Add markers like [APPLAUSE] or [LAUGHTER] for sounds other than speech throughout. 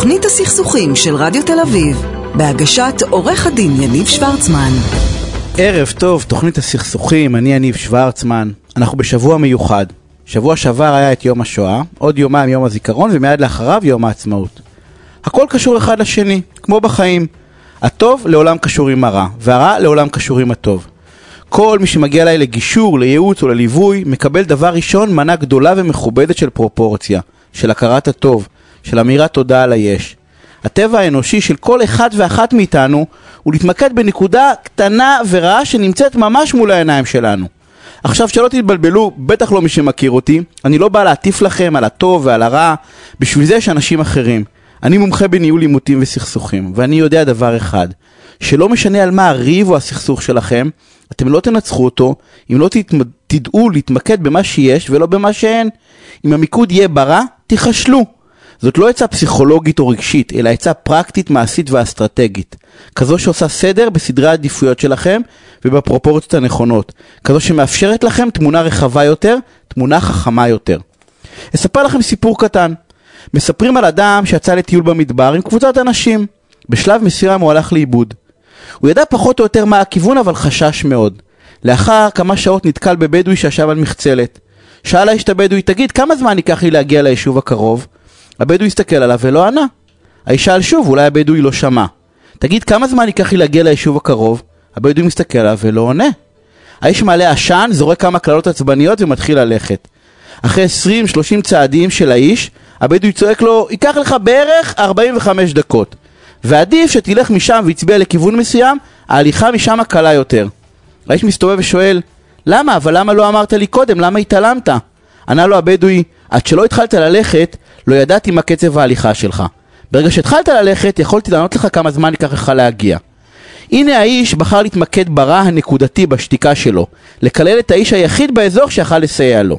תוכנית הסכסוכים של רדיו תל אביב, בהגשת עורך הדין יניב שוורצמן. ערב טוב, תוכנית הסכסוכים, אני יניב שוורצמן. אנחנו בשבוע מיוחד. שבוע שעבר היה את יום השואה, עוד יומיים יום הזיכרון ומיד לאחריו יום העצמאות. הכל קשור אחד לשני, כמו בחיים. הטוב לעולם קשור עם הרע, והרע לעולם קשור עם הטוב. כל מי שמגיע אליי לגישור, לייעוץ או לליווי, מקבל דבר ראשון מנה גדולה ומכובדת של פרופורציה, של הכרת הטוב, של אמירת תודה על היש. הטבע האנושי של כל אחד ואחת מאיתנו הוא להתמקד בנקודה קטנה ורעה שנמצאת ממש מול העיניים שלנו. עכשיו שלא תתבלבלו, בטח לא מי שמכיר אותי, אני לא בא להטיף לכם על הטוב ועל הרע, בשביל זה יש אנשים אחרים. אני מומחה בניהול עימותים וסכסוכים, ואני יודע דבר אחד, שלא משנה על מה הריב או הסכסוך שלכם, אתם לא תנצחו אותו אם לא תתמ... תדעו להתמקד במה שיש ולא במה שאין. אם המיקוד יהיה ברע, תיכשלו. זאת לא עצה פסיכולוגית או רגשית, אלא עצה פרקטית, מעשית ואסטרטגית. כזו שעושה סדר בסדרי העדיפויות שלכם ובפרופורציות הנכונות. כזו שמאפשרת לכם תמונה רחבה יותר, תמונה חכמה יותר. אספר לכם סיפור קטן. מספרים על אדם שיצא לטיול במדבר עם קבוצת אנשים. בשלב מסוים הוא הלך לאיבוד. הוא ידע פחות או יותר מה הכיוון, אבל חשש מאוד. לאחר כמה שעות נתקל בבדואי שישב על מחצלת. שאל האיש את הבדואי, תגיד, כמה זמן ייקח לי להגיע ליישוב הקרוב? הבדואי הסתכל עליו ולא ענה. האיש שאל שוב, אולי הבדואי לא שמע. תגיד, כמה זמן ייקח לי להגיע ליישוב הקרוב? הבדואי מסתכל עליו ולא עונה. האיש מעלה עשן, זורק כמה קללות עצבניות ומתחיל ללכת. אחרי 20-30 צעדים של האיש, הבדואי צועק לו, ייקח לך בערך 45 דקות. ועדיף שתלך משם והצביע לכיוון מסוים, ההליכה משם קלה יותר. האיש מסתובב ושואל, למה? אבל למה לא אמרת לי קודם? למה התעלמת? ענה לו הבדואי, עד שלא התחלת ללכת, לא ידעתי מה קצב ההליכה שלך. ברגע שהתחלת ללכת, יכולתי לענות לך כמה זמן ייקח לך להגיע. הנה האיש בחר להתמקד ברע הנקודתי בשתיקה שלו, לקלל את האיש היחיד באזור שיכל לסייע לו.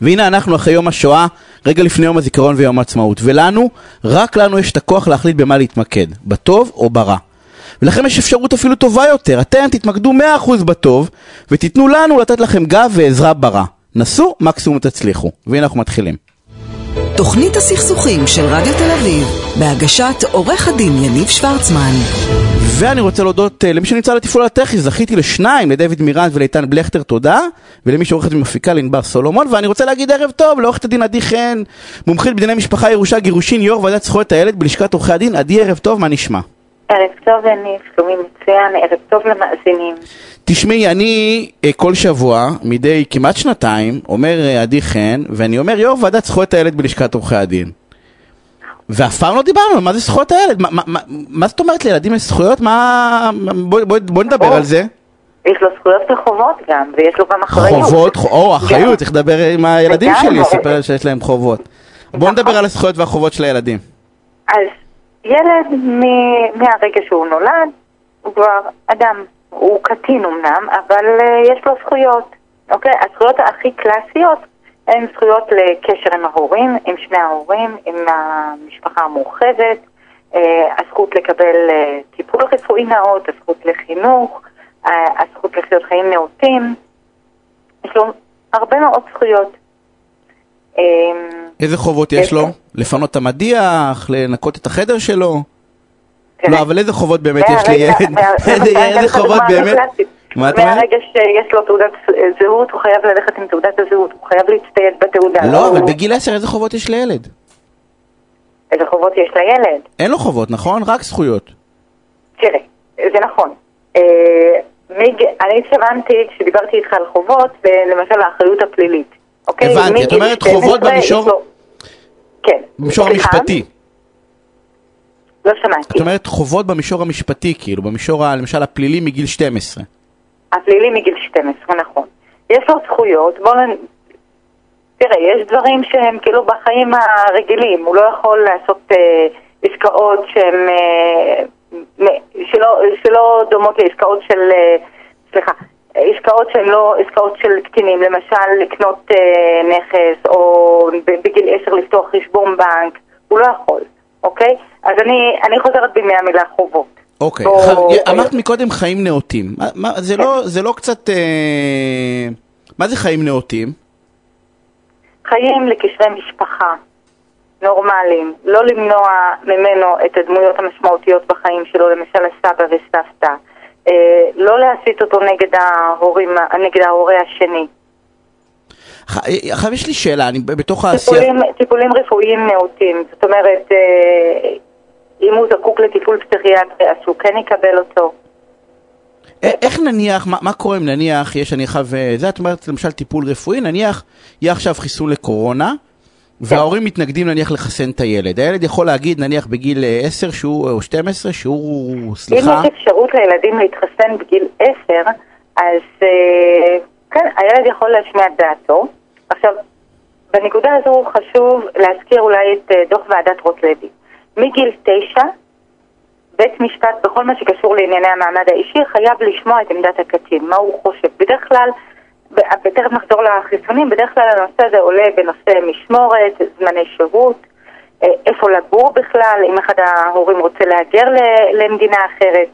והנה אנחנו אחרי יום השואה, רגע לפני יום הזיכרון ויום העצמאות, ולנו, רק לנו יש את הכוח להחליט במה להתמקד, בטוב או ברע. ולכם יש אפשרות אפילו טובה יותר, אתם תתמקדו 100% בטוב, ותיתנו לנו לתת לכם גב ועזרה ברע. נסו, מקסימום תצליחו. והנה אנחנו מתחילים. תוכנית הסכסוכים של רדיו תל אביב, בהגשת עורך הדין יניב שוורצמן. ואני רוצה להודות uh, למי שנמצא לתפעול הטכני, זכיתי לשניים, לדויד מירן ולאיתן בלכטר, תודה, ולמי שעורכת ומפיקה לענבר סולומון, ואני רוצה להגיד ערב טוב לעורכת הדין עדי חן, מומחית בדיני משפחה, ירושה, גירושין, יו"ר ועדת זכויות הילד בלשכת עורכי הדין, עדי ערב טוב, מה נשמע? ערב טוב, יניב, שלומי מצוין, ערב טוב למאזינים. תשמעי, אני uh, כל שבוע, מדי כמעט שנתיים, אומר uh, עדי חן, ואני אומר יו"ר ועדת זכויות הילד בלשכת עורכי הדין. ואף פעם לא דיברנו על מה זה זכויות הילד, מה, מה, מה, מה זאת אומרת לילדים יש זכויות? מה... בואי בוא, בוא נדבר. על זה. יש לו זכויות וחובות גם, ויש לו גם אחריות. חובות, או אחריות. צריך לדבר עם הילדים שלי, לספר שיש להם חובות. בוא נדבר על הזכויות והחובות של הילדים. אז ילד מ- מהרגע שהוא נולד, הוא כבר אדם, הוא קטין אמנם, אבל uh, יש לו זכויות, אוקיי? הזכויות הכי קלאסיות הן זכויות לקשר עם ההורים, עם שני ההורים, עם המשפחה המורחבת, uh, הזכות לקבל uh, טיפול רפואי נאות, הזכות לחינוך, uh, הזכות לחיות חיים נאותים. יש לו הרבה מאוד זכויות. אמ, איזה חובות יש לו? לפנות את המדיח, לנקות את החדר שלו? תראה, לא, אבל איזה חובות באמת יש לילד? [LAUGHS] איזה- חובות באמת? מה את אומרת? מהרגע שיש לו תעודת זהות, הוא חייב ללכת עם תעודת הזהות, הוא חייב להצטייד בתעודה. לא, אבל בגיל 10 איזה חובות יש לילד? איזה חובות יש לילד? אין לו חובות, נכון? רק זכויות. תראה, זה נכון. אה. אני התכוונתי, כשדיברתי איתך על חובות, למשל האחריות הפלילית. אוקיי? הבנתי, את אומרת חובות 12 במישור- כן. במישור? המשפטי. לא שמעתי. את אומרת חובות במישור המשפטי, כאילו, במישור, למשל, הפלילי מגיל 12. הפלילי מגיל 12, נכון. יש לו זכויות, בוא נ... תראה, יש דברים שהם כאילו בחיים הרגילים, הוא לא יכול לעשות אה, עסקאות שהן, אה, שלא, שלא דומות לעסקאות של, אה, סליחה, עסקאות שהן לא עסקאות של קטינים, למשל לקנות אה, נכס או בגיל 10 לפתוח חשבון בנק, הוא לא יכול, אוקיי? אז אני, אני חוזרת בי מהמילה חובות. אוקיי, או- ח- אמרת מקודם חיים נאותים. מה- זה לא- זה לא קצת... אה, מה זה חיים נאותים? חיים לקשרי משפחה. נורמליים, לא למנוע ממנו את הדמויות המשמעותיות בחיים שלו, למשל הסבא וסבתא, לא להסית אותו נגד ההורים, נגד ההורה השני. עכשיו יש לי שאלה, אני בתוך העשייה... טיפולים, טיפולים רפואיים נאותים, זאת אומרת, אה, אם הוא זקוק לטיפול פסיכיאטרי, אז שהוא כן יקבל אותו. איך נניח, מה, מה קורה אם נניח יש, אני חייב, זה את אומרת למשל טיפול רפואי, נניח יהיה עכשיו חיסון לקורונה, וההורים מתנגדים נניח לחסן את הילד. הילד יכול להגיד נניח בגיל 10 שהוא, או 12 שהוא, סליחה... אם יש אפשרות לילדים להתחסן בגיל 10, אז כן, הילד יכול להשמיע את דעתו. עכשיו, בנקודה הזו חשוב להזכיר אולי את דוח ועדת רוטלוי. מגיל 9 בית משפט בכל מה שקשור לענייני המעמד האישי חייב לשמוע את עמדת הקטין, מה הוא חושב. בדרך כלל, בטרם נחזור לחיסונים, בדרך כלל הנושא הזה עולה בנושא משמורת, זמני שהות, אה, איפה לגור בכלל, אם אחד ההורים רוצה להגר למדינה אחרת.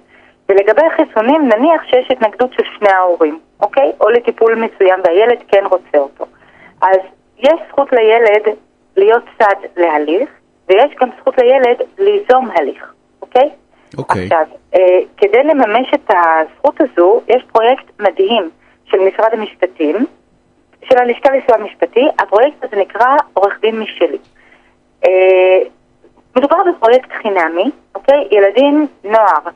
ולגבי החיסונים, נניח שיש התנגדות של שני ההורים, אוקיי? או לטיפול מסוים והילד כן רוצה אותו. אז יש זכות לילד להיות צד להליך, ויש גם זכות לילד ליזום הליך, אוקיי? אוקיי. עכשיו, אה, כדי לממש את הזכות הזו, יש פרויקט מדהים של משרד המשפטים, של הלשכה לסיוע משפטי, הפרויקט הזה נקרא עורך דין משלי. אה, מדובר בפרויקט חינמי, אוקיי? ילדים, נוער,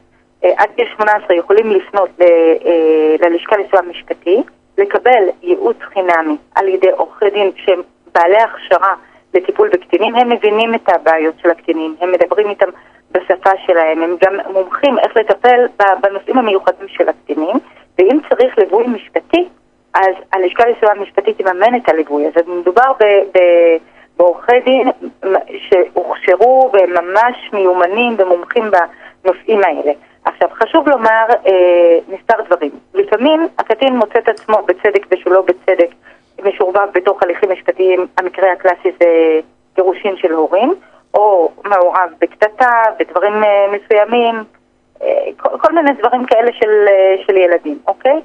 אה, עד גיל 18 יכולים לפנות ל, אה, ללשכה לסיוע משפטי, לקבל ייעוץ חינמי על ידי עורכי דין שהם בעלי הכשרה לטיפול בקטינים, הם מבינים את הבעיות של הקטינים, הם מדברים איתם בשפה שלהם, הם גם מומחים איך לטפל בנושאים המיוחדים של הקטינים, ואם צריך ליווי משפטי, אז הלשכה לסיוע המשפטי תממן את הליווי. אז מדובר בעורכי דין שהוכשרו והם ממש מיומנים ומומחים בנושאים האלה. עכשיו, חשוב לומר אה, מספר דברים. לפעמים הקטין מוצא את עצמו בצדק ושלא בצדק משורבב בתוך הליכים משפטיים, המקרה הקלאסי זה גירושין של הורים, או מעורב בקטטה, בדברים אה, מסוימים, כל, כל מיני דברים כאלה של, אה, של ילדים, אוקיי?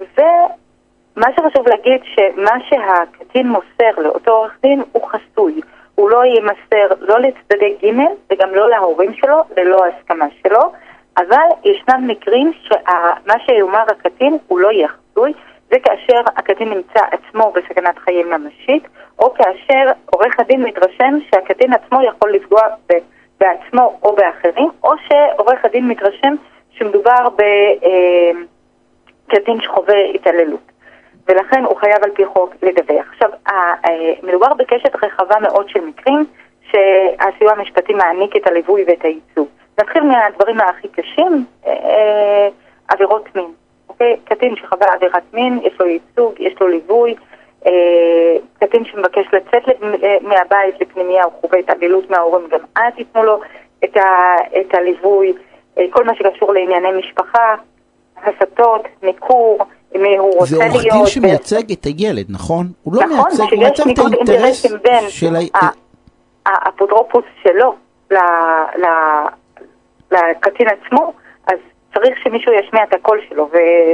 ומה שחשוב להגיד, שמה שהקטין מוסר לאותו עורך דין הוא חסוי. הוא לא יימסר לא לצדדי ג' וגם לא להורים שלו, ללא הסכמה שלו, אבל ישנם מקרים שמה שיאמר הקטין הוא לא יהיה חסוי, זה כאשר הקטין נמצא עצמו בסכנת חיים ממשית, או כאשר עורך הדין מתרשם שהקטין עצמו יכול לפגוע בעצמו או באחרים, או שעורך הדין מתרשם שמדובר בקטין שחווה התעללות. ולכן הוא חייב על פי חוק לדווח. עכשיו, מדובר בקשת רחבה מאוד של מקרים שהסיוע המשפטי מעניק את הליווי ואת הייצוג. נתחיל מהדברים הכי קשים, אה, עבירות מין. אוקיי? קטין שחווה עבירת מין, יש לו ייצוג, יש לו ליווי. אה, קטין שמבקש לצאת אה, מהבית לפנימייה או חווה התעללות מההורים, גם אז ייתנו לו את, ה, את הליווי. אה, כל מה שקשור לענייני משפחה, הסתות, ניכור, מי הוא רוצה להיות. זה עורך דין שמייצג את הילד, נכון? הוא לא נכון, מייצג, הוא מייצג את האינטרס של ה... האפוטרופוס שלו לקטין עצמו, אז צריך שמישהו ישמיע את הקול שלו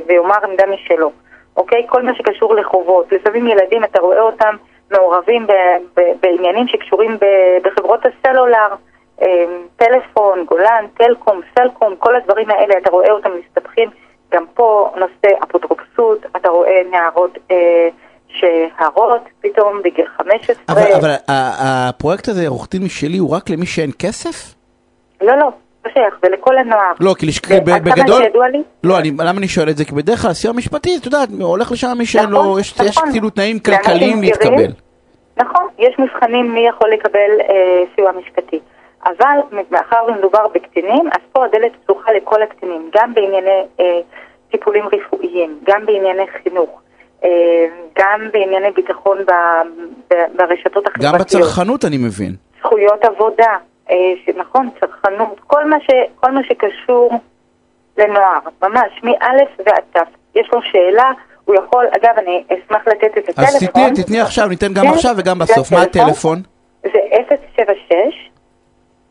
ויאמר עמדה משלו, אוקיי? כל מה שקשור לחובות. לפעמים ילדים, אתה רואה אותם מעורבים ב- ב- בעניינים שקשורים ב- בחברות הסלולר, אמ, טלפון, גולן, טלקום, סלקום, כל הדברים האלה, אתה רואה אותם מסתבכים. גם פה נושא אפוטרופסות, אתה רואה נערות אה, שהרות פתאום בגיל 15. אבל, אבל הפרויקט הזה, עורך דין משלי, הוא רק למי שאין כסף? לא, לא. לא שייך, זה לכל הנוער. לא, כי בגדול... לא, למה אני שואל את זה? כי בדרך כלל סיוע משפטי, את יודעת, הולך לשם מי שאין לו, נכון, יש נכון. כאילו תנאים כלכליים להתקבל. נכון, יש מבחנים מי יכול לקבל אה, סיוע משפטי. אבל מאחר ומדובר בקטינים, אז פה הדלת פתוחה לכל הקטינים, גם בענייני אה, טיפולים רפואיים, גם בענייני חינוך, אה, גם בענייני ביטחון ב, ב, ברשתות החברתיות. גם בצרכנות אני מבין. זכויות עבודה, אה, נכון, צרכנות, כל מה, ש, כל מה שקשור לנוער, ממש, מא' ועד ת'. יש לו שאלה, הוא יכול, אגב, אני אשמח לתת את הטלפון. אז תתני, תתני עכשיו, ניתן גם כן, עכשיו וגם בסוף. מה הטלפון? זה 076.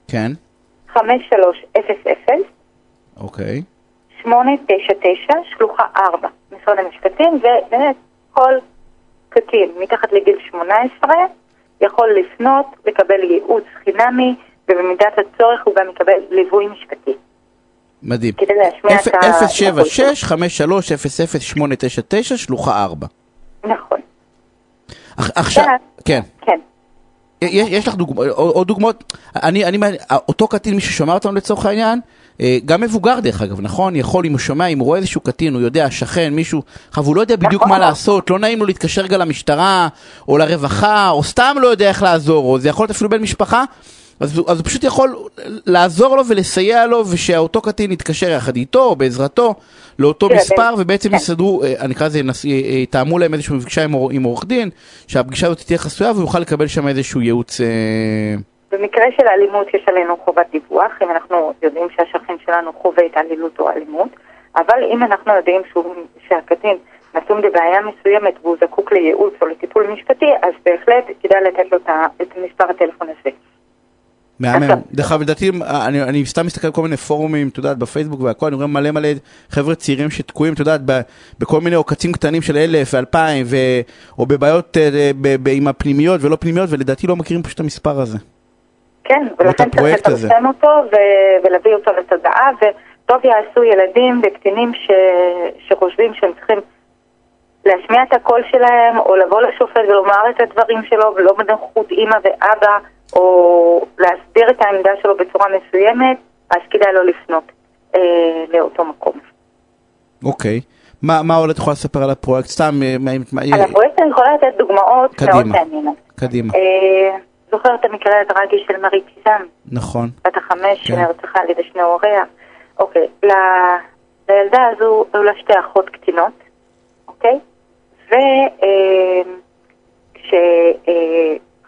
כן. 5300. אוקיי. 899, שלוחה 4, משרד המשפטים, ובאמת כל קטין מתחת לגיל 18 יכול לפנות, לקבל ייעוץ חינמי, ובמידת הצורך הוא גם יקבל ליווי משפטי. מדהים. כדי להשמיע את ה... 076-5300-899, שלוחה 4. נכון. עכ- עכשיו, כן. כן. יש, יש לך דוגמא, עוד דוגמאות? אני, אני, אותו קטין, מי ששומע אותנו לצורך העניין, אה, גם מבוגר דרך אגב, נכון? יכול, אם הוא שומע, אם הוא רואה איזשהו קטין, הוא יודע, שכן, מישהו, אבל הוא לא יודע בדיוק נכון. מה לעשות, לא נעים לו להתקשר גם למשטרה, או לרווחה, או סתם לא יודע איך לעזור, או זה יכול להיות אפילו בן משפחה, אז, אז הוא פשוט יכול לעזור לו ולסייע לו, ושאותו קטין יתקשר יחד איתו, או בעזרתו, לאותו כן, מספר, כן. ובעצם. יסדרו, אה, אני אקרא לזה, נס- אה, אה, יתאמו להם איזושהי פגישה עם עור- עם עורך דין, שהפגישה הזאת תהיה חסויה, והוא יוכל לקבל שם איזשהו ייעוץ... במקרה של אלימות יש עלינו חובת דיווח, אם אנחנו יודעים שהשכן שלנו חווה התעללות או אלימות, אבל אם אנחנו יודעים שהוא, שהקטין נתון בבעיה מסוימת והוא זקוק לייעוץ או לטיפול משפטי, אז בהחלט כדאי לתת לו את את מספר הטלפון הזה. מהמם. דרך אגב, לדעתי, אני, אני סתם מסתכל על כל מיני פורומים, את יודעת, בפייסבוק והכל, אני רואה מלא מלא חבר'ה צעירים שתקועים, את יודעת, בכל מיני עוקצים קטנים של אלף ואלפיים, ו- או בבעיות אה, ב- ב- עם הפנימיות ולא פנימיות, ולדעתי לא מכירים פשוט את המספר הזה. כן, ולכן צריך. לפרסם אותו ו- ולהביא אותו לתודעה, וטוב יעשו ילדים וקטינים ש- שחושבים שהם צריכים להשמיע את הקול שלהם, או לבוא לשופט ולומר את הדברים שלו, ולא בנוכחות אימא ואבא, או להסביר את העמדה שלו בצורה מסוימת, אז כדאי לו לפנות אה, לאותו מקום. אוקיי. מה, מה עוד את יכולה לספר על הפרויקט? סתם, אה, מה, על הפרויקט אני יכולה לתת דוגמאות קדימה. מאוד מעניינות. קדימה. אה, זוכר את המקרה הטרגי של מרית טיזן? נכון. בת החמש כן. שנרצחה על ידי שני הוריה. אוקיי, ל- לילדה הזו היו לה שתי אחות קטינות, אוקיי?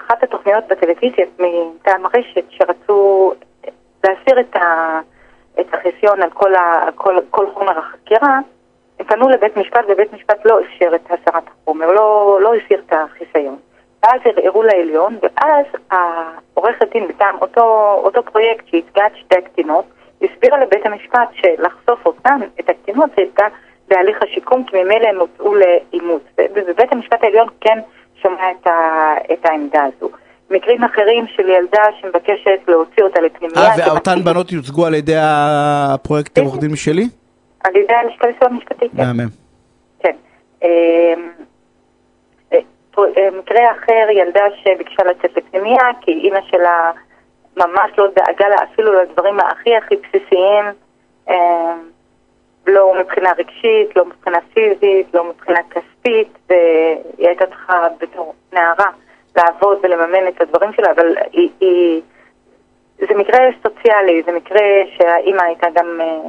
וכשאחת התוכניות בטלוויזיה מטעם הרשת שרצו להסיר את, ה, את החיסיון על כל, ה, כל, כל חומר החקירה, הם פנו לבית משפט ובית משפט לא אפשר את הסרת החומר, לא, לא הסיר את החיסיון. ואז ערערו לעליון, ואז העורכת דין מטעם אותו, אותו פרויקט שייצגה את שתי הקטינות, הסבירה לבית המשפט שלחשוף אותן, את הקטינות, זה יפגע בהליך השיקום, כי ממילא הם הוצאו לאימוץ. ובית המשפט העליון כן שומע את, ה, את העמדה הזו. מקרים אחרים של ילדה שמבקשת להוציא אותה לפנימייה. אה, ואותן בנות יוצגו על ידי הפרויקט כן. עורך דין משלי? על ידי הלשכה לסיוע משפטי, כן. מהמם. כן. אמ, אה, אה, מקרה אחר, ילדה שביקשה לצאת לפנימייה, כי אימא שלה ממש לא דאגה לה אפילו לדברים הכי הכי בסיסיים, אמ, לא מבחינה רגשית, לא מבחינה פיזית, לא מבחינה כספית, והיא הייתה צריכה בתור נערה לעבוד ולממן את הדברים שלה, אבל היא... היא זה מקרה סוציאלי, זה מקרה שהאימא הייתה גם אה,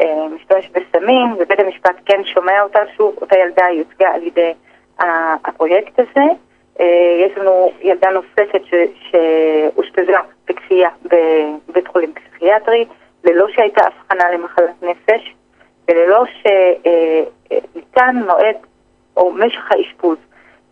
אה, משתמש בסמים, ובית המשפט כן שומע אותה שוב, אותה ילדה יוצגה על ידי הפרויקט הזה. אה, יש לנו ילדה נוספת שאושפזה בכפייה בבית חולים פסיכיאטרי, ללא שהייתה הבחנה למחלת נפש, וללא שניתן מועד או משך האשפוז.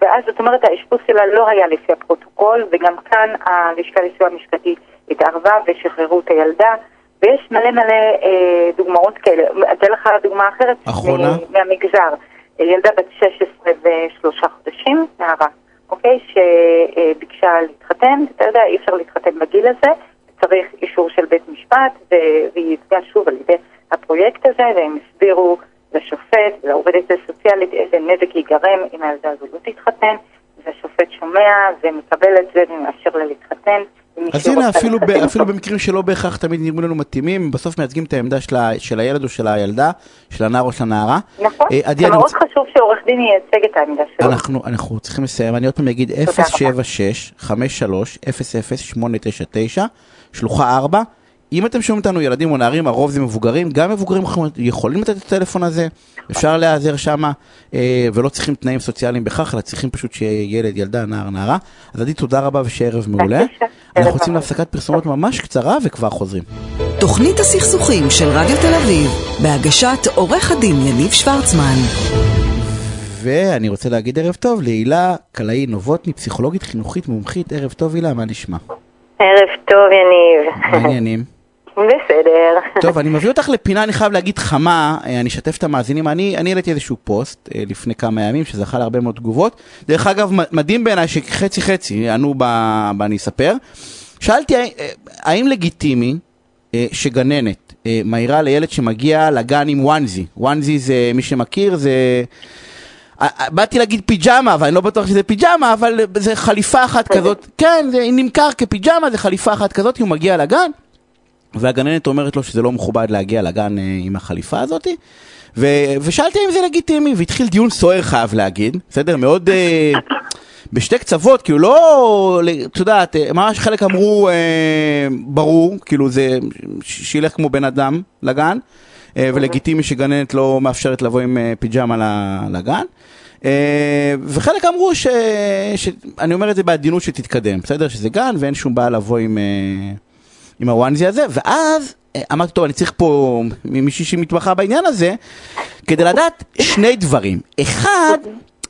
ואז זאת אומרת האשפוז שלה לא היה לפי הפרוטוקול, וגם כאן הלשכה לסיוע משפטי התערבה ושחררו את הילדה, ויש מלא מלא אה, דוגמאות כאלה. אתן לך דוגמה אחרת. אחרונה. מהמגזר. ילדה בת 16 ושלושה חודשים, נערה, אוקיי? שביקשה להתחתן, אתה יודע, אי אפשר להתחתן בגיל הזה, צריך אישור של בית משפט, והיא יוצגה שוב על ידי הפרויקט הזה, והם הסבירו לשופט ולעובדת הסוציאלית איזה נזק ייגרם אם הילדה הזו לא תתחתן, והשופט שומע ומקבל את זה ומאפשר לה להתחתן. אז הנה, אפילו, ב, אפילו. במקרים שלא בהכרח תמיד נראים לנו מתאימים, בסוף מייצגים את העמדה של, ה, של הילד או של הילדה, של הנער או של הנערה. נכון, אה, זה אני מאוד רוצה- חשוב שעורך דין ייצג את העמדה שלו. אנחנו, אנחנו צריכים לסיים, אני עוד פעם אגיד 076-53-00899, שלוחה 4. אם אתם שומעים אותנו ילדים או נערים, הרוב זה מבוגרים, גם מבוגרים יכולים לתת את הטלפון הזה, אפשר להיעזר שמה, אה, ולא צריכים תנאים סוציאליים בכך, אלא צריכים פשוט שיהיה ילד, ילדה, נער, נערה. אז עדי, תודה רבה ושערב מעולה. אנחנו יוצאים מעולה. להפסקת פרסומות ממש קצרה וכבר חוזרים. תוכנית הסכסוכים של רדיו תל אביב, בהגשת עורך הדין יניב שוורצמן. ואני רוצה להגיד ערב טוב להילה קלעי נובוטני, פסיכולוגית חינוכית מומחית, ערב טוב הילה, מה נשמע? ערב טוב, יניב. מה העניינים? בסדר. טוב, אני מביא אותך לפינה, אני חייב להגיד חמה, אה, אני אשתף את המאזינים, אני אני העליתי איזשהו פוסט אה, לפני כמה ימים שזכה להרבה מאוד תגובות. דרך אגב, מדהים בעיניי שחצי חצי ענו ב... ב"אני אספר". שאלתי אה, האם לגיטימי שגננת מעירה לילד שמגיע לגן עם וואנזי, וואנזי זה, מי שמכיר, זה... באתי להגיד פיג'מה, אבל אני לא בטוח שזה פיג'מה, אבל זה חליפה אחת כזאת, כן, זה נמכר כפיג'מה, זה חליפה אחת כזאת, הוא מגיע לגן, והגננת אומרת לו שזה לא מכובד להגיע לגן אה, עם החליפה הזאת. ו- ושאלתי אם זה לגיטימי, והתחיל דיון סוער חייב להגיד, בסדר? מאוד אה, בשתי קצוות, כאילו לא, את יודעת, אה, ממש חלק אמרו אה, ברור, כאילו זה, שילך כמו בן אדם לגן, אה, ולגיטימי שגננת לא מאפשרת לבוא עם אה, פיג'מה לגן. אה, וחלק אמרו ש... ש... אני אומר את זה בעדינות שתתקדם, בסדר? שזה גן ואין שום בעיה לבוא עם... עם הוואנזי הזה, ואז אה, אמרתי, טוב, אני צריך פה מישהי שמתמחה בעניין הזה, כדי לדעת שני דברים. אחד,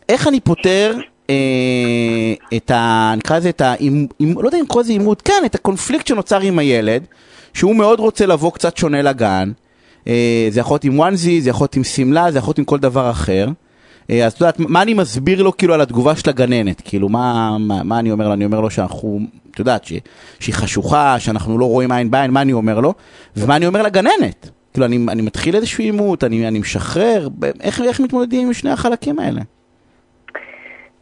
איך אני פותר אה, את ה... נקרא לזה את ה... עם, לא יודע אם לקרוא לזה עימות, כן, את הקונפליקט שנוצר עם הילד, שהוא מאוד רוצה לבוא קצת שונה לגן. אה, זה יכול להיות עם וואנזי, זה יכול להיות עם שמלה, זה יכול להיות עם כל דבר אחר. אה, אז את יודעת, מה אני מסביר לו כאילו על התגובה של הגננת? כאילו, מה, מה, מה אני אומר לו? אני אומר לו שאנחנו, את יודעת, ש, שהיא חשוכה, שאנחנו לא רואים עין בעין, מה אני אומר לו? ומה אני אומר לגננת? כאילו, אני, אני מתחיל איזשהו עימות, אני, אני משחרר, איך, איך מתמודדים עם שני החלקים האלה?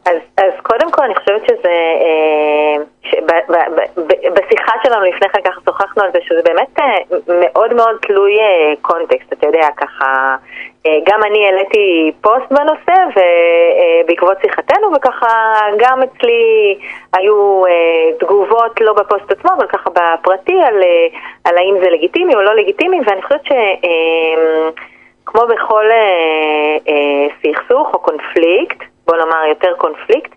אז, אז קודם כל אני חושבת שזה, אה, שב, ב, ב, ב, בשיחה שלנו לפני כן ככה שוחחנו על זה שזה באמת אה, מאוד מאוד תלוי אה, קונטקסט, אתה יודע, ככה, אה, גם אני העליתי פוסט בנושא ובעקבות שיחתנו וככה גם אצלי היו אה, תגובות לא בפוסט עצמו אבל ככה בפרטי על, אה, על האם זה לגיטימי או לא לגיטימי ואני חושבת ש... אה, כמו בכל אה, אה, סכסוך או קונפליקט, בוא נאמר יותר קונפליקט,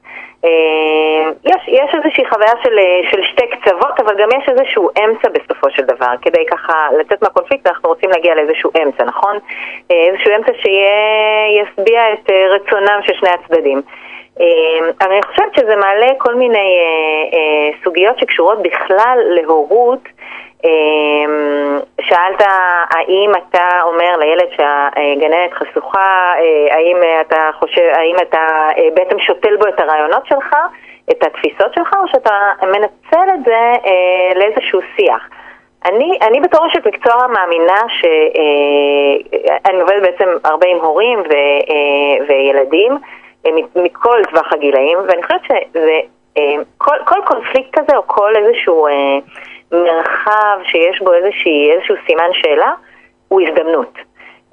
אה, יש, יש איזושהי חוויה של, אה, של שתי קצוות, אבל גם יש איזשהו אמצע בסופו של דבר. כדי ככה לצאת מהקונפליקט אנחנו רוצים להגיע לאיזשהו אמצע, נכון? אה, איזשהו אמצע שישביע את רצונם של שני הצדדים. אני חושבת שזה מעלה כל מיני סוגיות שקשורות בכלל להורות. אמ, שאלת האם אתה אומר לילד שהגננת חשוכה, אה, האם אתה חושב, האם אתה אה, בעצם שותל בו את הרעיונות שלך, את התפיסות שלך, או שאתה מנצל את זה אה, לאיזשהו שיח. אני, אני בתור אשת מקצוע מאמינה שאני עובדת בעצם הרבה עם הורים ו, וילדים מכל טווח הגילאים, ואני חושבת שזה, כל, כל קונפליקט כזה או כל איזשהו... מרחב שיש בו איזושהי, איזשהו סימן שאלה, הוא הזדמנות.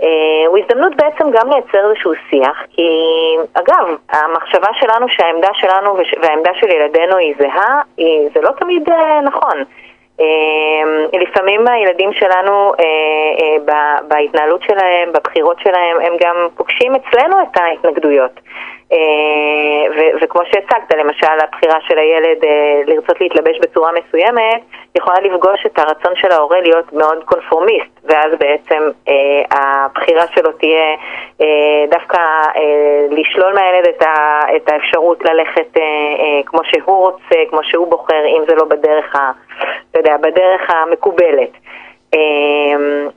Uh, הוא הזדמנות בעצם גם לייצר איזשהו שיח, כי אגב, המחשבה שלנו שהעמדה שלנו והעמדה של ילדינו היא זהה, היא, זה לא תמיד uh, נכון. Uh, לפעמים הילדים שלנו uh, uh, בהתנהלות שלהם, בבחירות שלהם, הם גם פוגשים אצלנו את ההתנגדויות. ו- וכמו שהצגת, למשל הבחירה של הילד לרצות להתלבש בצורה מסוימת, יכולה לפגוש את הרצון של ההורה להיות מאוד קונפורמיסט, ואז בעצם אה, הבחירה שלו תהיה אה, דווקא אה, לשלול מהילד את, ה- את האפשרות ללכת אה, אה, כמו שהוא רוצה, כמו שהוא בוחר, אם זה לא בדרך, ה- אתה יודע, בדרך המקובלת.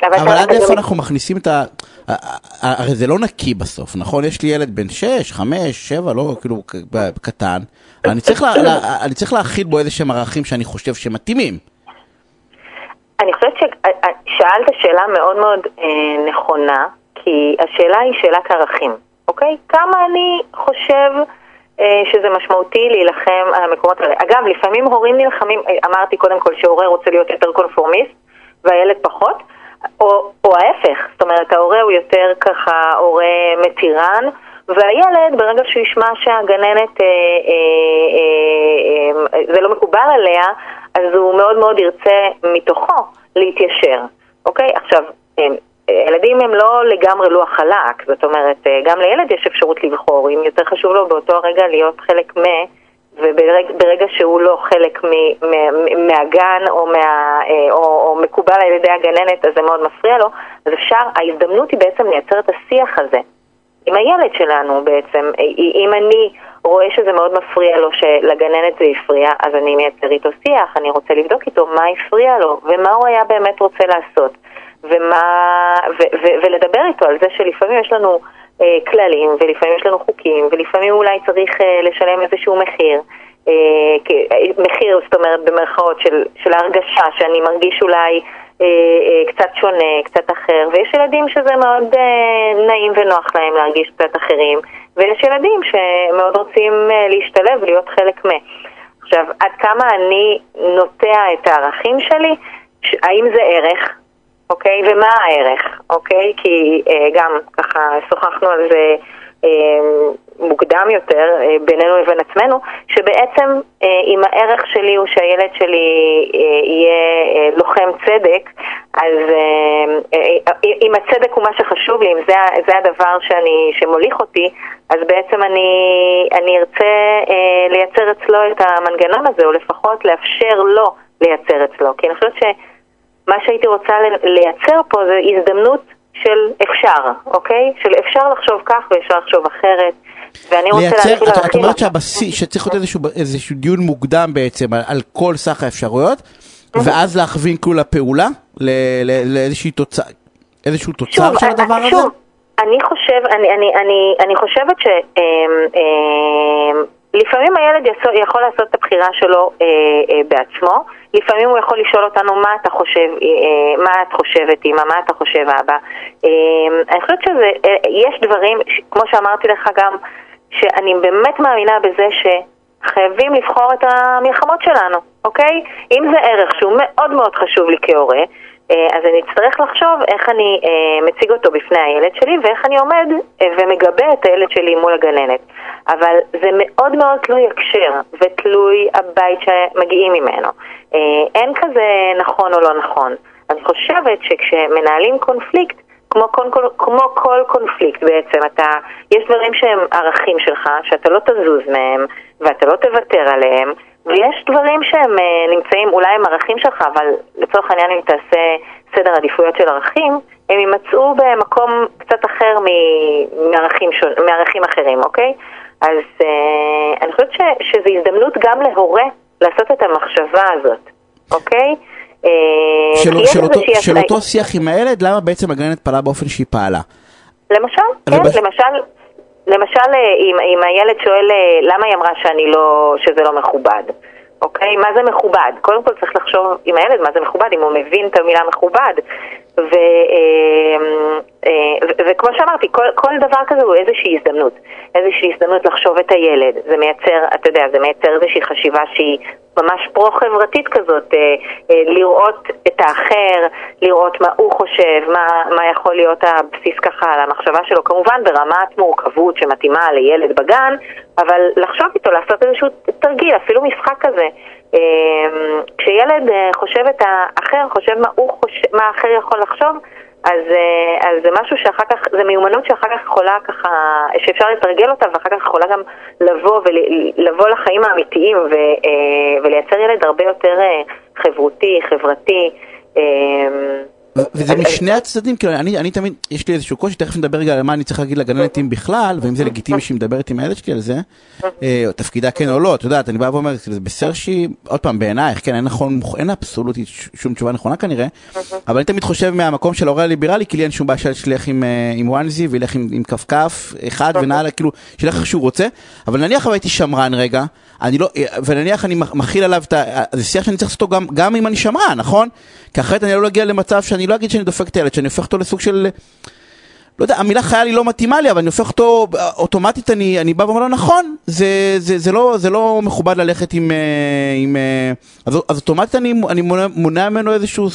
אבל עד איפה אנחנו מכניסים את ה... הרי זה לא נקי בסוף, נכון? יש לי ילד בן 6, 5, 7, לא, כאילו, קטן. אני צריך, לה, לה, אני צריך להכיל בו איזה שהם ערכים שאני חושב שמתאימים. אני חושבת ששאלת שאלה מאוד מאוד אה, נכונה, כי השאלה היא שאלת ערכים, אוקיי? כמה אני חושב אה, שזה משמעותי להילחם על המקומות האלה. אגב, לפעמים הורים נלחמים, אמרתי קודם כל שהורה רוצה להיות יותר קונפורמיסט והילד פחות, או, או ההפך, זאת אומרת ההורה הוא יותר ככה הורה מתירן, והילד ברגע שהוא ישמע שהגננת אה, אה, אה, אה, זה לא מקובל עליה, אז הוא מאוד מאוד ירצה מתוכו להתיישר, אוקיי? עכשיו, ילדים הם לא לגמרי לוח חלק, זאת אומרת, גם לילד יש אפשרות לבחור, אם יותר חשוב לו באותו הרגע להיות חלק מ... וברגע שהוא לא חלק מ, מ, מהגן או, מה, או, או מקובל על ידי הגננת, אז זה מאוד מפריע לו, אז אפשר, ההזדמנות היא בעצם לייצר את השיח הזה עם הילד שלנו בעצם. אם אני רואה שזה מאוד מפריע לו, שלגננת זה הפריע, אז אני מייצר איתו שיח, אני רוצה לבדוק איתו מה הפריע לו ומה הוא היה באמת רוצה לעשות. ומה, ו, ו, ולדבר איתו על זה שלפעמים יש לנו אה, כללים, ולפעמים יש לנו חוקים, ולפעמים אולי צריך אה, לשלם איזשהו מחיר. אה, מחיר, זאת אומרת, במרכאות, של, של ההרגשה שאני מרגיש אולי אה, אה, קצת שונה, קצת אחר, ויש ילדים שזה מאוד אה, נעים ונוח להם להרגיש קצת אחרים, ויש ילדים שמאוד רוצים אה, להשתלב ולהיות חלק מ... עכשיו, עד כמה אני נוטע את הערכים שלי, האם זה ערך? אוקיי? ומה הערך, אוקיי? כי אה, גם ככה שוחחנו על זה אה, מוקדם יותר אה, בינינו לבין עצמנו, שבעצם אה, אם הערך שלי הוא שהילד שלי אה, יהיה אה, לוחם צדק, אז אה, אה, אם הצדק הוא מה שחשוב לי, אם זה, זה הדבר שאני, שמוליך אותי, אז בעצם אני, אני ארצה אה, לייצר אצלו את המנגנון הזה, או לפחות לאפשר לו לייצר אצלו. כי אני חושבת ש... מה שהייתי רוצה לייצר פה זה הזדמנות של אפשר, אוקיי? של אפשר לחשוב כך ואפשר לחשוב אחרת. ואני רוצה להתחיל להרחיב... את אומרת שהבסיס, שצריך להיות איזשהו, איזשהו דיון מוקדם בעצם על, על כל סך האפשרויות, ואז להכווין כאילו לפעולה, לאיזושהי תוצאה, איזשהו תוצר שוב, של הדבר שוב, הזה? אני חושב, אני, אני, אני, אני חושבת ש... אמ, אמ, לפעמים הילד יכול לעשות את הבחירה שלו אה, אה, בעצמו, לפעמים הוא יכול לשאול אותנו מה אתה חושב, אה, מה את חושבת אמא, מה אתה חושב אבא. אני חושבת שיש דברים, כמו שאמרתי לך גם, שאני באמת מאמינה בזה שחייבים לבחור את המלחמות שלנו, אוקיי? אם זה ערך שהוא מאוד מאוד חשוב לי כהורה, אז אני אצטרך לחשוב איך אני אה, מציג אותו בפני הילד שלי ואיך אני עומד אה, ומגבה את הילד שלי מול הגננת. אבל זה מאוד מאוד תלוי הקשר ותלוי הבית שמגיעים ממנו. אין כזה נכון או לא נכון. אני חושבת שכשמנהלים קונפליקט, כמו כל, כמו כל קונפליקט בעצם, אתה, יש דברים שהם ערכים שלך, שאתה לא תזוז מהם ואתה לא תוותר עליהם, ויש דברים שהם uh, נמצאים, אולי הם ערכים שלך, אבל לצורך העניין אם תעשה סדר עדיפויות של ערכים, הם יימצאו במקום קצת אחר מערכים, שון, מערכים אחרים, אוקיי? אז uh, אני חושבת ש, שזו הזדמנות גם להורה לעשות את המחשבה הזאת, אוקיי? אה, של, של, אותו, של אותו שיח עם הילד, למה בעצם הגננת פעלה באופן שהיא פעלה? למשל, כן, בש... למשל, למשל, אה, אם, אם הילד שואל אה, למה היא אמרה שאני לא, שזה לא מכובד, אוקיי? מה זה מכובד? קודם כל צריך לחשוב עם הילד מה זה מכובד, אם הוא מבין את המילה מכובד. ו, אה, ו, וכמו שאמרתי, כל, כל דבר כזה הוא איזושהי הזדמנות. איזושהי הזדמנות לחשוב את הילד. זה מייצר, אתה יודע, זה מייצר איזושהי חשיבה שהיא ממש פרו-חברתית כזאת, אה, אה, לראות את האחר, לראות מה הוא חושב, מה, מה יכול להיות הבסיס ככה על המחשבה שלו, כמובן ברמת מורכבות שמתאימה לילד בגן, אבל לחשוב איתו, לעשות איזשהו תרגיל, אפילו משחק כזה. אה, כשילד חושב את האחר, חושב מה, הוא חושב, מה האחר יכול לחשוב, אז, אה, אז זה משהו שאחר כך, זה מיומנות שאחר כך יכולה ככה, שאפשר לתרגל אותה ואחר כך יכולה גם לבוא, ולבוא לחיים האמיתיים ו, אה, ולייצר ילד הרבה יותר אה, חברותי, חברתי. וזה משני הצדדים, כאילו, אני, אני תמיד, יש לי איזשהו קושי, תכף נדבר רגע על מה אני צריך להגיד לגננת אם בכלל, ואם זה לגיטימי שהיא מדברת עם הילד שלי על זה, אה, תפקידה כן או לא, את יודעת, אני בא ואומר, זה בסדר שהיא, עוד פעם, בעינייך, כן, אין נכון, אין אבסולוטית שום תשובה נכונה כנראה, אבל אני תמיד חושב מהמקום של ההורה הליברלי, כי לי אין שום בעיה שהילד שלי ילך עם וואנזי, וילך עם כפכף אחד, ונעל, כאילו, שילך איך שהוא רוצה, אבל נניח הייתי שמרן רגע, אני לא, ונניח אני מכיל עליו את ה... זה שיח שאני צריך לעשות אותו גם, גם אם אני שמרן, נכון? כי אחרת אני לא אגיע למצב שאני לא אגיד שאני דופק את הילד, שאני הופך אותו לסוג של... לא יודע, המילה חייל היא לא מתאימה לי, אבל אני הופך אותו, אוטומטית אני, אני בא ואומר לו, נכון, זה, זה, זה, לא, זה לא מכובד ללכת עם... אה, עם אה, אז, אז אוטומטית אני, אני מונע, מונע ממנו איזשהו,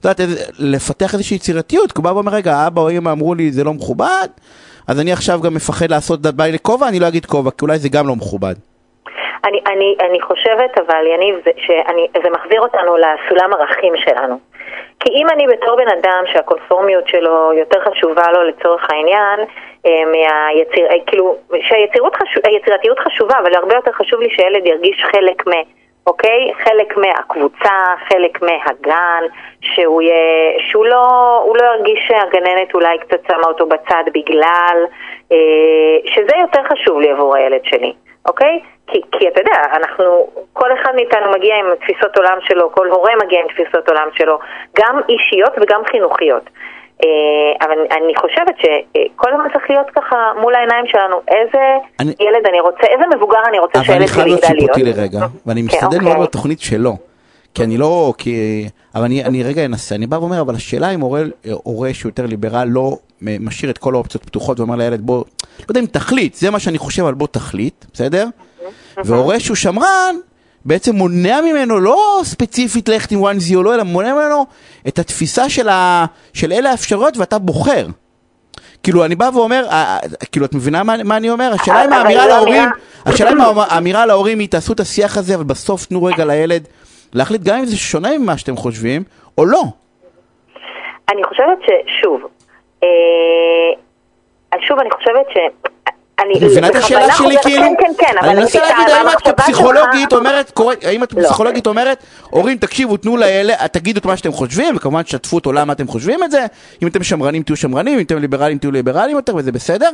את יודעת, לפתח איזושהי יצירתיות, כי הוא בא ואומר, רגע, אבא או אמא אמרו לי, זה לא מכובד, אז אני עכשיו גם מפחד לעשות לי לכובע, אני לא אגיד כובע, כי אולי זה גם לא מכובד. אני, אני, אני חושבת, אבל יניב, זה, שאני, זה מחזיר אותנו לסולם ערכים שלנו. כי אם אני בתור בן אדם שהקונפורמיות שלו יותר חשובה לו לצורך העניין, אה, מהיציר, אה, כאילו, שהיצירתיות חשוב, חשובה, אבל הרבה יותר חשוב לי שילד ירגיש חלק מ... אוקיי? חלק מהקבוצה, חלק מהגן, שהוא, יהיה, שהוא לא, הוא לא ירגיש שהגננת אולי קצת שמה אותו בצד בגלל, אה, שזה יותר חשוב לי עבור הילד שלי, אוקיי? כי, כי אתה יודע, אנחנו, כל אחד מאיתנו מגיע עם תפיסות עולם שלו, כל הורה מגיע עם תפיסות עולם שלו, גם אישיות וגם חינוכיות. אה, אבל אני חושבת שכל הזמן צריך להיות ככה מול העיניים שלנו, איזה אני- ילד אני רוצה, איזה מבוגר אני רוצה אבל שהילד אני חייב להיות יגדל להיות. שיפוטי לרגע, ואני כן, משתדל אוקיי. מאוד בתוכנית שלו. כי אני לא, כי... אבל אני, אני רגע אנסה, אני בא ואומר, אבל השאלה אם הורה, הורה שהוא יותר ליברל לא משאיר את כל האופציות פתוחות ואומר לילד בוא, לא יודע אם תחליט, זה מה שאני חושב על בוא תחליט, בסדר? והורה שהוא שמרן, בעצם מונע ממנו לא ספציפית ללכת עם one zero, לא, אלא מונע ממנו את התפיסה של, ה, של אלה האפשרויות ואתה בוחר. כאילו, אני בא ואומר, כאילו, את מבינה מה, מה אני אומר? השאלה אם האמירה זו להורים, השאלה אם האמירה להורים היא תעשו את השיח הזה, אבל בסוף תנו רגע לילד להחליט גם אם זה שונה ממה שאתם חושבים, או לא. אני חושבת ששוב, אה, שוב אני חושבת ש... אני מבינה את השאלה שלי חוזרת- כאילו? כן, כן, כן, אבל אני מנסה להגיד, האם את כפסיכולוגית שלך- אומרת, האם את לא. כפסיכולוגית אומרת, הורים תקשיבו, תנו לילד, תגידו את מה שאתם חושבים, וכמובן תשתפו אותו למה אתם חושבים את זה, אם אתם שמרנים תהיו שמרנים, אם אתם ליברלים תהיו ליברלים יותר, וזה בסדר,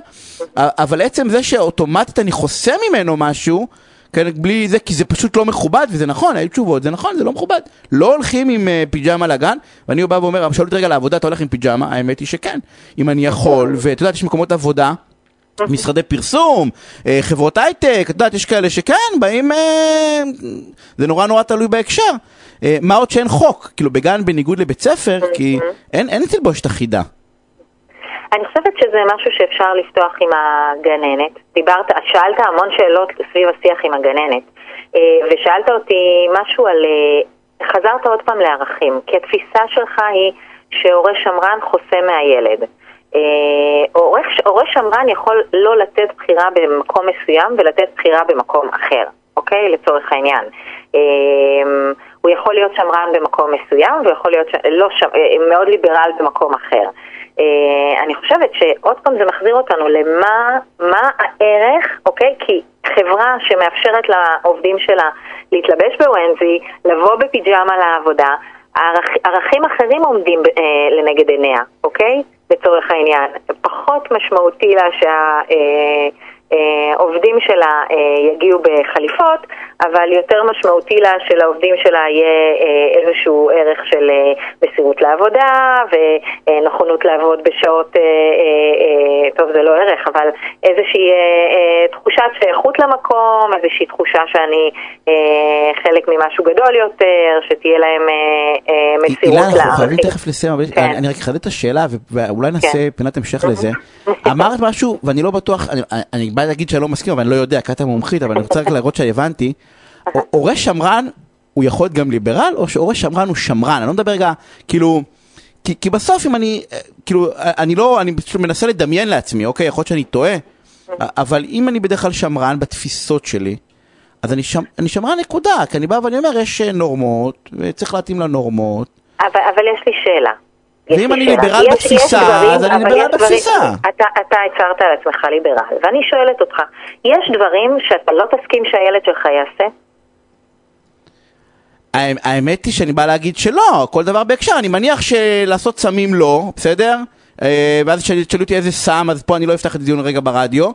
אבל עצם זה שאוטומטית אני חוסם ממנו משהו, כן, בלי זה, כי זה פשוט לא מכובד, וזה נכון, היו תשובות, זה נכון, זה לא מכובד. לא הולכים עם אה, פיג'מה לגן, ואני בא ואומר, שאלו אותי רגע לעבודה, אתה הולך עם פיג'מה? האמת היא שכן, אם אני יכול, ואת יודעת, יש מקומות עבודה, משרדי פרסום, אה, חברות הייטק, את יודעת, יש כאלה שכן, באים, אה, זה נורא נורא תלוי בהקשר. אה, מה עוד שאין חוק, כאילו בגן בניגוד לבית ספר, כי אין אין תלבושת אחידה. אני חושבת שזה משהו שאפשר לפתוח עם הגננת. דיברת, שאלת המון שאלות סביב השיח עם הגננת, אה, ושאלת אותי משהו על... אה, חזרת עוד פעם לערכים, כי התפיסה שלך היא שהורה שמרן חוסם מהילד. אה, הורה, הורה שמרן יכול לא לתת בחירה במקום מסוים ולתת בחירה במקום אחר, אוקיי? לצורך העניין. אה, הוא יכול להיות שמרן במקום מסוים, והוא יכול להיות ש... לא ש... אה, מאוד ליברל במקום אחר. אה, אני חושבת שעוד פעם זה מחזיר אותנו למה מה הערך, אוקיי? כי חברה שמאפשרת לעובדים שלה להתלבש בוונזי, לבוא בפיג'מה לעבודה, ערכ, ערכים אחרים עומדים אה, לנגד עיניה, אוקיי? לצורך העניין. פחות משמעותי לה שה... אה, עובדים שלה אה, יגיעו בחליפות, אבל יותר משמעותי לה שלעובדים שלה יהיה אה, איזשהו ערך של אה, מסירות לעבודה ונכונות לעבוד בשעות, אה, אה, אה, טוב זה לא ערך, אבל איזושהי אה, אה, תחושת שייכות למקום, איזושהי תחושה שאני אה, חלק ממשהו גדול יותר, שתהיה להם אה, אה, מסירות הילה, אנחנו לערכים. חייבים תכף לסיים, אבל כן. אני רק אחדד את השאלה, ואולי נעשה כן. פינת המשך לזה. [LAUGHS] אמרת משהו, ואני לא בטוח, אני- אני בא להגיד שאני לא מסכים, אבל אני לא יודע, כי את המומחית, אבל אני רוצה רק להראות שהבנתי. הורה שמרן, הוא יכול להיות גם ליברל, או שהורה שמרן הוא שמרן? אני לא מדבר רגע, כאילו... כי, כי בסוף אם אני, אה, כאילו, אני לא, אני פשוט מנסה לדמיין לעצמי, אוקיי, יכול להיות שאני טועה, אבל אם אני בדרך כלל שמרן בתפיסות שלי, אז אני, שם, אני שמרן נקודה, כי אני בא ואני אומר, יש אה, נורמות, וצריך להתאים לנורמות, אבל, אבל יש לי שאלה. ואם אני. ליברל בתפיסה, אז אני ליברל בתפיסה. אתה, הצהרת על עצמך ליברל, ואני שואלת אותך, יש דברים שאתה לא תסכים שהילד שלך יעשה? האמ- האמת היא שאני בא להגיד שלא, כל דבר בהקשר, אני מניח שלעשות סמים לא, בסדר? אה, ואז תשאלו אותי איזה סם, אז פה אני לא אפתח את הדיון רגע ברדיו,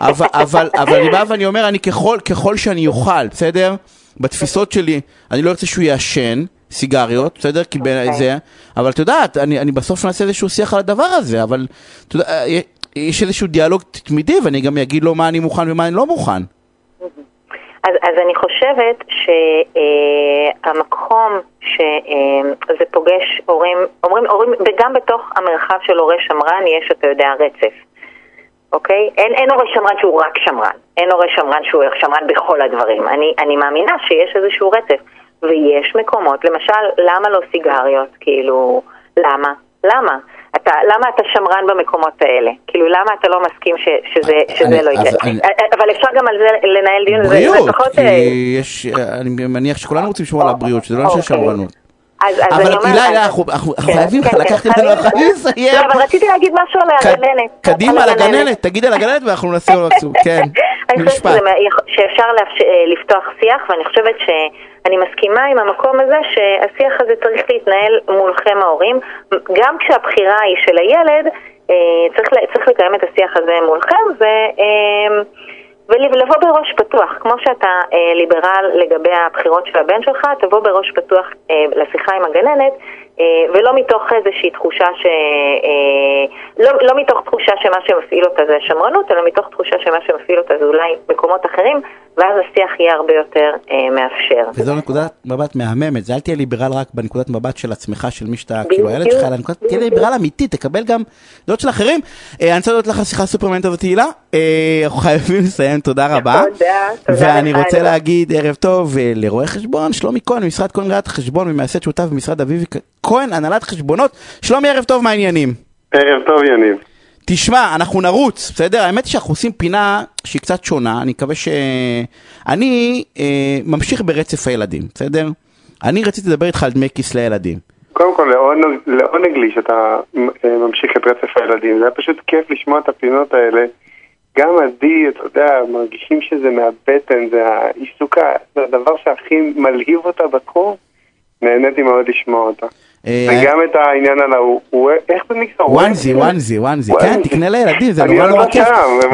אבל, אבל, אבל אני בא ואני אומר, אני ככל, ככל שאני אוכל, בסדר? בתפיסות שלי, אני לא רוצה שהוא יעשן סיגריות, בסדר? כי בין אוקיי. זה, אבל את יודעת, אני, אני בסוף נעשה איזשהו שיח על הדבר הזה, אבל אתה יודע, אה, יש איזשהו דיאלוג תמידי, ואני גם אגיד לו מה אני מוכן ומה אני לא מוכן. אז, אז אני חושבת שהמקום שזה פוגש הורים, אומרים, הורים, וגם בתוך המרחב של הורה שמרן יש, אתה יודע, רצף. אוקיי? אין, אין הורה שמרן שהוא רק שמרן. אין הורה שמרן שהוא שמרן בכל הדברים. אני, אני מאמינה שיש איזשהו רצף. ויש מקומות, למשל, למה לא סיגריות? כאילו, למה? למה? אתה, למה אתה שמרן במקומות האלה? כאילו, למה אתה לא מסכים ש, שזה, שזה אני- לא יקרה? אני- אבל אפשר גם על זה לנהל דיון. זה- זה בריאות, פחות, אה, יש, אני מניח שכולנו רוצים לשמור על הבריאות, שזה לא של אוקיי. שמרנות. אז, אז אבל אני. הילה, הילה, אנחנו כן, חייבים כן, לקחת כן, את זה. אנחנו חייבים לסיים. לא, אבל רציתי להגיד משהו על הגננת. קדימה על הגננת, תגיד על הגננת ואנחנו נעשה לו מקסימום, כן. [LAUGHS] אני חושבת. שזה שאפשר לאפשר- אה, לפתוח שיח, ואני חושבת שאני מסכימה עם המקום הזה שהשיח הזה צריך להתנהל מולכם ההורים. גם כשהבחירה היא של הילד, אה, צריך, צריך לקיים את השיח הזה מולכם, ו... אה, ולבוא בראש פתוח, כמו שאתה אה, ליברל לגבי הבחירות של הבן שלך, תבוא בראש פתוח אה, לשיחה עם הגננת, ולא מתוך איזושהי תחושה ש... אה, לא, לא מתוך תחושה שמה שמפעיל אותה זה שמרנות, אלא מתוך תחושה שמה שמפעיל אותה זה אולי מקומות אחרים, ואז השיח יהיה הרבה יותר אה, מאפשר. וזו נקודת מבט מהממת, זה אל תהיה ליברל רק בנקודת מבט של עצמך, של מי שאתה, כאילו הילד שלך, אלא נקודת- תהיה. ליברל אמיתי, תקבל גם דעות של אחרים. אה, אני רוצה להודות לך על השיחה הסופרמנט הזאת, תהילה. אה, אנחנו חייבים לסיים, תודה רבה. תודה, תודה ואני לך, רוצה אלון. להגיד ערב טוב אה, לרואה חשבון, שלומי כהן, ממשרד כהן ראיית חשבון ומייסד שותף במשרד אביבי כהן, הנהלת חשבונות. שלומי, ערב טוב, מה העניינים? ערב טוב, יניב. תשמע, אנחנו נרוץ, בסדר? האמת היא שאנחנו עושים פינה שהיא קצת שונה, אני מקווה ש... אני אה, ממשיך ברצף הילדים, בסדר? אני רציתי לדבר איתך על דמי כיס לילדים. קודם כל, לעונג, לעונג לי שאתה אה, ממשיך את רצף הילדים. זה היה פשוט כיף לשמוע את הפינות האלה. גם עדי, אתה יודע, מרגישים שזה מהבטן, זה העיסוק, ה- זה הדבר שהכי מלהיב אותה בתחום. נהניתי מאוד לשמוע אותה. אה, וגם את העניין על ההוא, הוא- איך זה נקרא? וואנזי, וואנזי, וואנזי, כן. תקנה לילדים, זה נורא עוד נורא לא כיף.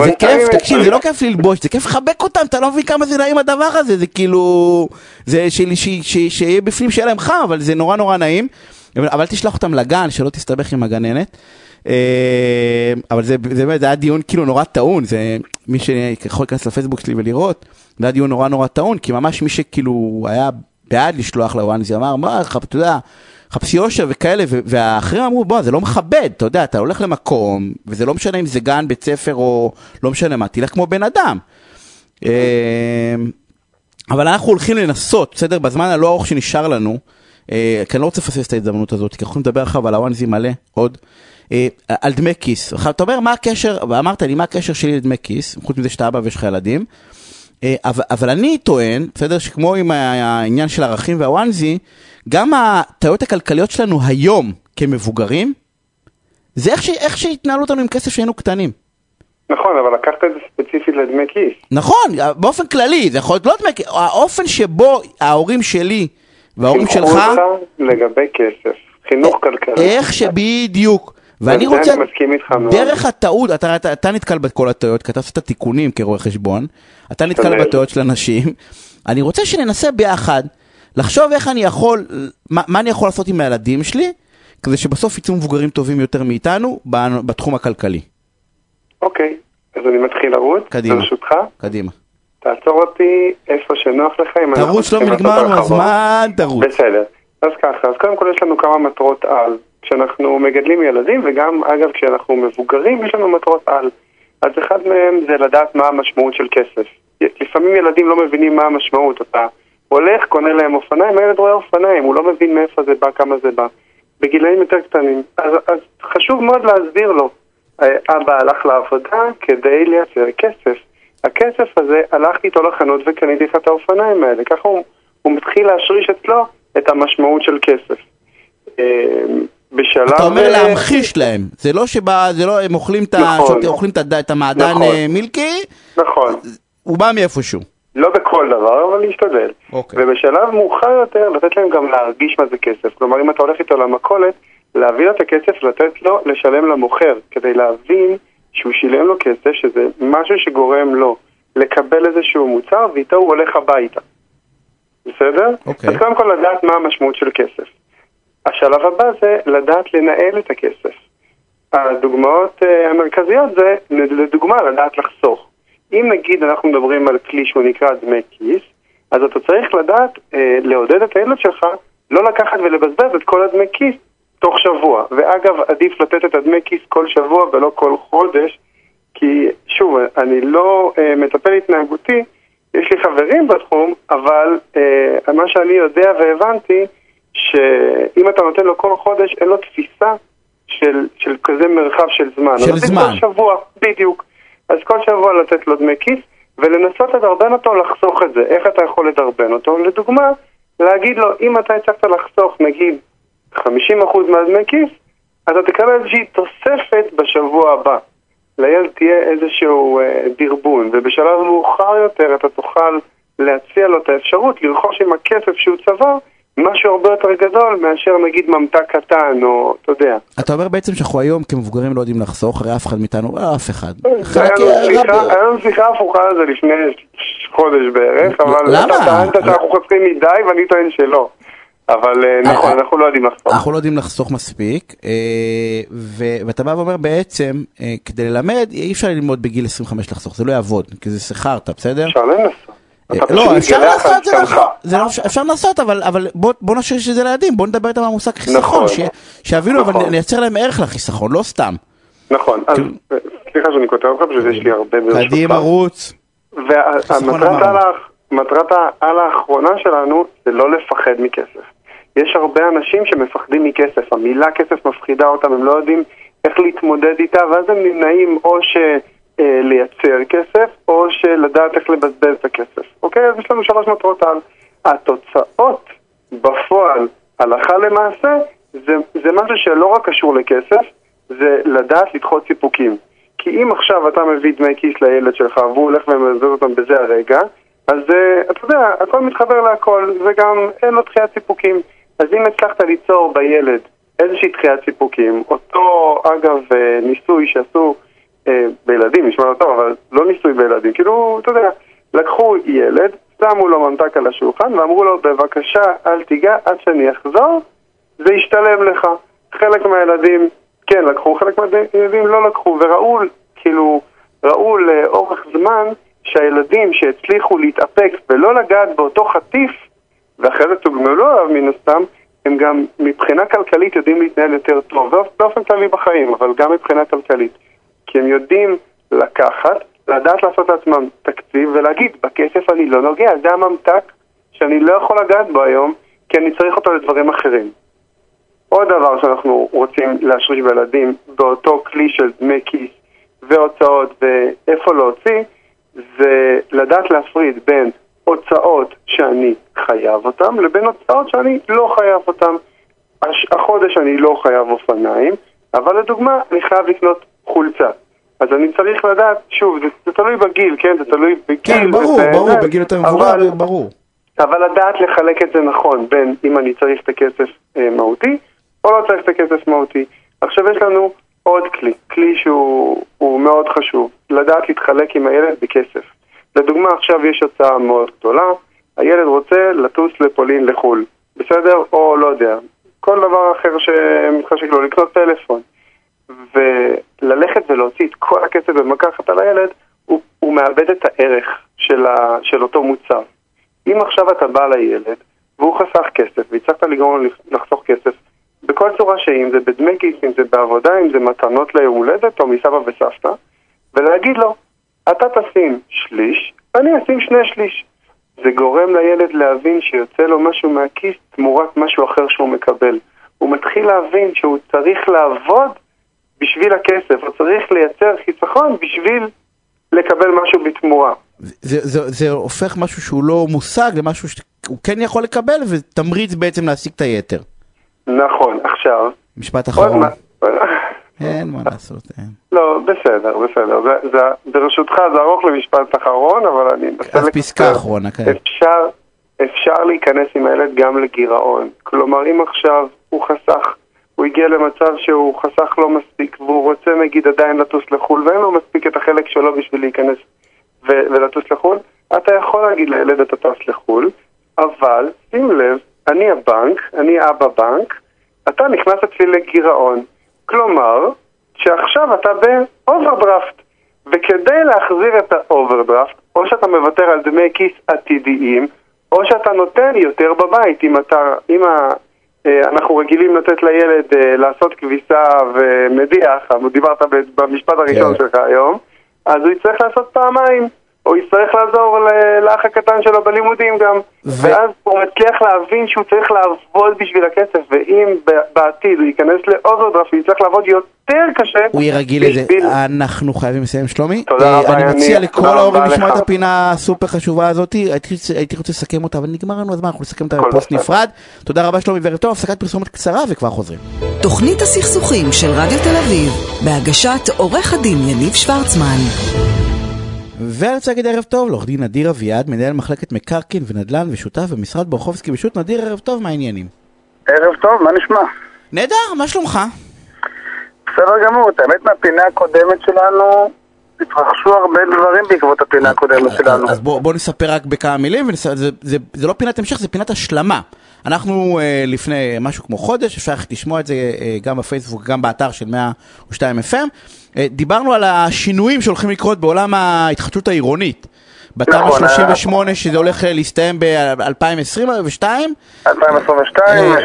זה כיף, תקשיב, זה לא כיף ללבוש, זה כיף לחבק אותם, אתה לא מבין כמה זה נעים הדבר הזה, זה כאילו, זה שיהיה בפנים שיהיה להם חם, אבל זה נורא נורא נעים. אבל תשלח אותם לגן, שלא תסתבך עם הגננת. אה, אבל זה באמת, זה היה דיון כאילו נורא טעון, זה מי שיכול להיכנס לפייסבוק שלי ולראות, זה היה דיון נורא נורא טעון, כי ממש מי שכאילו היה בעד לשלוח לוואנזי אמר, מה, אתה יודע, חפשי אושר וכאלה, והאחרים אמרו, בוא, זה לא מכבד, אתה יודע, אתה הולך למקום, וזה לא משנה אם זה גן, בית ספר או לא משנה מה, תלך כמו בן אדם. אה, אבל אנחנו הולכים לנסות, בסדר? בזמן הלא ארוך שנשאר לנו, אה, כי אני לא רוצה לפספס את ההזדמנות הזאת, כי אנחנו יכולים לדבר עכשיו על הוואנזי מלא עוד, אה, על דמי כיס. אתה אומר, מה הקשר, ואמרת לי, מה הקשר שלי לדמי כיס, חוץ מזה שאתה אבא ויש לך ילדים, אה, אבל אני טוען, בסדר, שכמו עם העניין של ערכים והוואנזי, גם הטעויות הכלכליות שלנו היום כמבוגרים, זה איך, ש, איך שהתנהלו אותנו עם כסף שהיינו קטנים. נכון, אבל לקחת את זה ספציפית לדמי כיס. נכון, באופן כללי, זה יכול להיות לא דמי כיס, האופן שבו ההורים שלי וההורים חינכו שלך, אותך לגבי כסף. חינוך כלכלי. איך שבדיוק. ואני רוצה. דרך הטעות, אתה, אתה, אתה נתקל בכל הטעויות, כי אתה עושה את התיקונים כרואה חשבון, אתה נתקל. בטעויות של אנשים, אני רוצה שננסה ביחד, לחשוב איך אני יכול, מה, מה אני יכול לעשות עם הילדים שלי, כדי שבסוף יצאו מבוגרים טובים יותר מאיתנו בתחום הכלכלי. אוקיי, אז אני מתחיל לרוץ. קדימה. ברשותך. קדימה. תעצור אותי איפה שנוח לך. אם אנחנו תרוץ, לא צריכים לעשות נגמר לנו הרחבות. הזמן, תרוץ. בסדר. אז ככה, אז קודם כל יש לנו כמה מטרות על. כשאנחנו מגדלים ילדים, וגם אגב כשאנחנו מבוגרים, יש לנו מטרות על. אז אחד מהם זה לדעת מה המשמעות של כסף. לפעמים ילדים לא מבינים מה המשמעות. אתה הולך, קונה להם אופניים, הילד רואה אופניים, הוא לא מבין מאיפה זה בא, כמה זה בא. בגילאים יותר קטנים. אז, אז חשוב מאוד להסביר לו. אה, אבא הלך לעבודה כדי לייצר כסף. הכסף הזה, הלכתי איתו לחנות וקניתי לך את האופניים האלה. ככה הוא, הוא מתחיל להשריש אצלו את המשמעות של כסף. אה, בשלב... אתה אומר להמחיש להם, זה לא שבא, זה לא, הם אוכלים את נכון. שוט- אוכלים את את המעדן נכון. אה, מילקי, נכון. הוא בא מאיפשהו. לא בכל דבר, אבל להשתדל. אוקיי. ובשלב מאוחר יותר, לתת להם גם להרגיש מה זה כסף. כלומר, אם אתה הולך איתו למכולת, להביא לו את הכסף, לתת לו לשלם למוכר, כדי להבין שהוא שילם לו כסף, שזה משהו שגורם לו לקבל איזשהו מוצר, ואיתו הוא הולך הביתה. בסדר? אוקיי. אז קודם כל לדעת מה המשמעות של כסף. השלב הבא זה לדעת לנהל את הכסף. הדוגמאות uh, המרכזיות זה, לדוגמה, לדעת לחסוך. אם נגיד אנחנו מדברים על כלי שהוא נקרא דמי כיס, אז אתה צריך לדעת uh, לעודד את הילד שלך לא לקחת ולבזבז את כל הדמי כיס תוך שבוע. ואגב, עדיף לתת את הדמי כיס כל שבוע ולא כל חודש, כי שוב, אני לא uh, מטפל התנהגותי, יש לי חברים בתחום, אבל uh, מה שאני יודע והבנתי, שאם אתה נותן לו כל חודש, אין לו תפיסה של, של כזה מרחב של זמן. של זמן. כל שבוע, בדיוק. אז כל שבוע לתת לו דמי כיס, ולנסות לדרבן אותו לחסוך את זה. איך אתה יכול לדרבן אותו? לדוגמה, להגיד לו, אם אתה הצלחת לחסוך נגיד 50% מהדמי כיס, אתה תקבל איזושהי תוספת בשבוע הבא. לילד תהיה איזשהו אה, דרבון, ובשלב מאוחר יותר אתה תוכל להציע לו את האפשרות לרכוש עם הכסף שהוא צבר משהו הרבה יותר גדול מאשר נגיד ממתק קטן, או אתה יודע. אתה אומר בעצם שאנחנו היום כמבוגרים לא יודעים לחסוך, הרי אף אחד מאיתנו, לא אף אחד. היה לנו שיחה הפוכה על זה לפני חודש בערך, אבל? אתה טענת שאנחנו חוסכים מדי ואני טוען שלא. אבל אה, נכון, אנחנו לא יודעים לחסוך. אנחנו לא יודעים לחסוך מספיק, אה, ואתה בא ואומר בעצם, אה, כדי ללמד, אי אפשר ללמוד בגיל 25 לחסוך, זה לא יעבוד, כי זה שכרת, בסדר? אפשר לנסות. אתה לא, פשוט אפשר מתגלח על לעשות, זה. נכון, לא- אפשר לנסות, אבל, בוא, נשאיר שזה לילדים, בוא נדבר איתם על המושג חיסכון, נכון. שיבינו, אבל נכון. נייצר להם ערך לחיסכון, לא סתם. נכון, אז אה, סליחה שאני כותב אותך, פשוט יש לי הרבה. קדימה רוץ. והמטרת העל האחרונה שלנו זה לא לפחד מכסף. יש הרבה אנשים שמפחדים מכסף, המילה כסף מפחידה אותם, הם לא יודעים איך להתמודד איתה, ואז הם נמנעים או ש... אה, לייצר כסף, או שלדעת איך לבזבז את הכסף. אוקיי? אז יש לנו שלוש מטרות על. התוצאות בפועל, הלכה למעשה, זה, זה משהו שלא רק קשור לכסף, זה לדעת לדחות סיפוקים. כי אם עכשיו אתה מביא דמי כיס לילד שלך והוא הולך ומבזבז אותם בזה הרגע, אז אה, אתה יודע, הכל מתחבר להכל, וגם אין לו דחיית סיפוקים. אז אם הצלחת ליצור בילד איזושהי דחיית סיפוקים, אותו, אגב, אה, ניסוי שעשו אה, בילדים, נשמע לא טוב, אבל לא ניסוי בילדים, כאילו, אתה יודע, לקחו ילד, שמו לו ממתק על השולחן ואמרו לו, בבקשה, אל תיגע עד שאני אחזור, זה ישתלם לך. חלק מהילדים כן לקחו, חלק מהילדים לא לקחו, וראו, כאילו, ראו לאורך זמן שהילדים שהצליחו להתאפק ולא לגעת באותו חטיף, ואחרי זה תוגמלו עליו מן הסתם, הם גם מבחינה כלכלית יודעים להתנהל יותר טוב, באופ- באופן כללי בחיים, אבל גם מבחינה כלכלית. כי הם יודעים לקחת, לדעת לעשות לעצמם תקציב ולהגיד, בכסף אני לא נוגע, זה הממתק שאני לא יכול לגעת בו היום, כי אני צריך אותו לדברים אחרים. עוד דבר שאנחנו רוצים להשריש בילדים באותו כלי של דמי כיס והוצאות ואיפה להוציא, זה לדעת להפריד בין הוצאות שאני חייב אותן לבין הוצאות שאני לא חייב אותן. החודש אני לא חייב אופניים, אבל לדוגמה אני חייב לקנות חולצה. אז אני צריך לדעת, שוב, זה, זה תלוי בגיל, כן? זה תלוי בגיל. כן, ברור, וזה- ברור, בגיל יותר מבוגר, אבל- ברור. אבל לדעת לחלק את זה נכון, בין אם אני צריך את הכסף אה, מהותי, או לא צריך את הכסף מהותי. עכשיו יש לנו עוד כלי, כלי שהוא הוא מאוד חשוב, לדעת להתחלק עם הילד בכסף. לדוגמה, עכשיו יש הוצאה מאוד גדולה, הילד רוצה לטוס לפולין לחו"ל, בסדר? או לא יודע, כל דבר אחר שמתחשק לו, לקנות טלפון. וללכת ולהוציא את כל הכסף במקחת על הילד, הוא, הוא מאבד את הערך של, ה, של אותו מוצר. אם עכשיו אתה בא לילד והוא חסך כסף והצלחת לגרום לו לחסוך כסף בכל צורה שהיא, אם זה בדמי כיס, אם זה בעבודה, אם זה מתנות ליום הולדת או מסבא וסבתא, ולהגיד לו, אתה תשים שליש, אני אשים שני שליש. זה גורם לילד להבין שיוצא לו משהו מהכיס תמורת משהו אחר שהוא מקבל. הוא מתחיל להבין שהוא צריך לעבוד בשביל הכסף, הוא צריך לייצר חיסכון בשביל לקבל משהו בתמורה. זה, זה, זה הופך משהו שהוא לא מושג למשהו שהוא כן יכול לקבל ותמריץ בעצם להשיג את היתר. נכון, עכשיו, משפט אחרון. [LAUGHS] אין מה לעשות, אין. לא, בסדר, בסדר. זה, זה, ברשותך זה ארוך למשפט אחרון, אבל אני אנסה אז פסקה אחרונה, כן. אפשר, אפשר להיכנס עם הילד גם לגירעון. כלומר, אם עכשיו הוא חסך, הוא הגיע למצב שהוא חסך לא מספיק, והוא רוצה נגיד עדיין לטוס לחו"ל, ואין לו מספיק את החלק שלו בשביל להיכנס ו- ולטוס לחו"ל, אתה יכול להגיד לילד אתה טס לחו"ל, אבל שים לב, אני הבנק, אני אבא בנק, אתה נכנס אצלי לגירעון. כלומר, שעכשיו אתה באוברדרפט, וכדי להחזיר את האוברדרפט, או שאתה מוותר על דמי כיס עתידיים, או שאתה נותן יותר בבית. אם אתה, אם אנחנו רגילים לתת לילד אה, לעשות כביסה ומדיח, דיברת במשפט הראשון כן. שלך היום, אז הוא יצטרך לעשות פעמיים. הוא יצטרך לעזור לאח הקטן שלו בלימודים גם. ו- ואז הוא מצליח להבין שהוא צריך לעבוד בשביל הכסף, ואם בעתיד הוא ייכנס לאוברדרפט, הוא יצטרך לעבוד יותר קשה. הוא יהיה רגיל לזה. בשביל- אנחנו חייבים לסיים, שלומי. תודה רבה, אני. מציע לכל תודה ההורים לשמוע. את הפינה הסופר חשובה הזאת. הייתי הייתי רוצה לסכם אותה, אבל נגמר לנו הזמן, אנחנו נסכם אותה בפוסט. נפרד. תודה רבה, שלומי, וערב טוב. הפסקת פרסומת קצרה וכבר חוזרים. תוכנית הסכסוכים של רדיו תל אביב, בהגשת עורך הדין יניב שוורצמן. ואני רוצה להגיד ערב טוב לעורך דין נדיר אביעד, מנהל מחלקת מקרקעין ונדל"ן ושותף במשרד בורחובסקי ושות' נדיר, ערב טוב, מה העניינים? ערב טוב, מה נשמע? נהדר, מה שלומך? בסדר גמור, את האמת מהפינה הקודמת שלנו התרחשו הרבה דברים בעקבות הפינה הקודמת שלנו. אז בוא, בוא נספר רק בכמה מילים, ונס... זה, זה, זה לא פינת המשך, זה פינת השלמה. אנחנו אה, לפני משהו כמו חודש, אפשר ללכת לשמוע את זה אה, גם בפייסבוק, גם באתר של 102 FM, אה, דיברנו על השינויים שהולכים לקרות בעולם ההתחדשות העירונית. בתמ"א נכון, 38 שזה הולך להסתיים ב-2022, 2022, אה,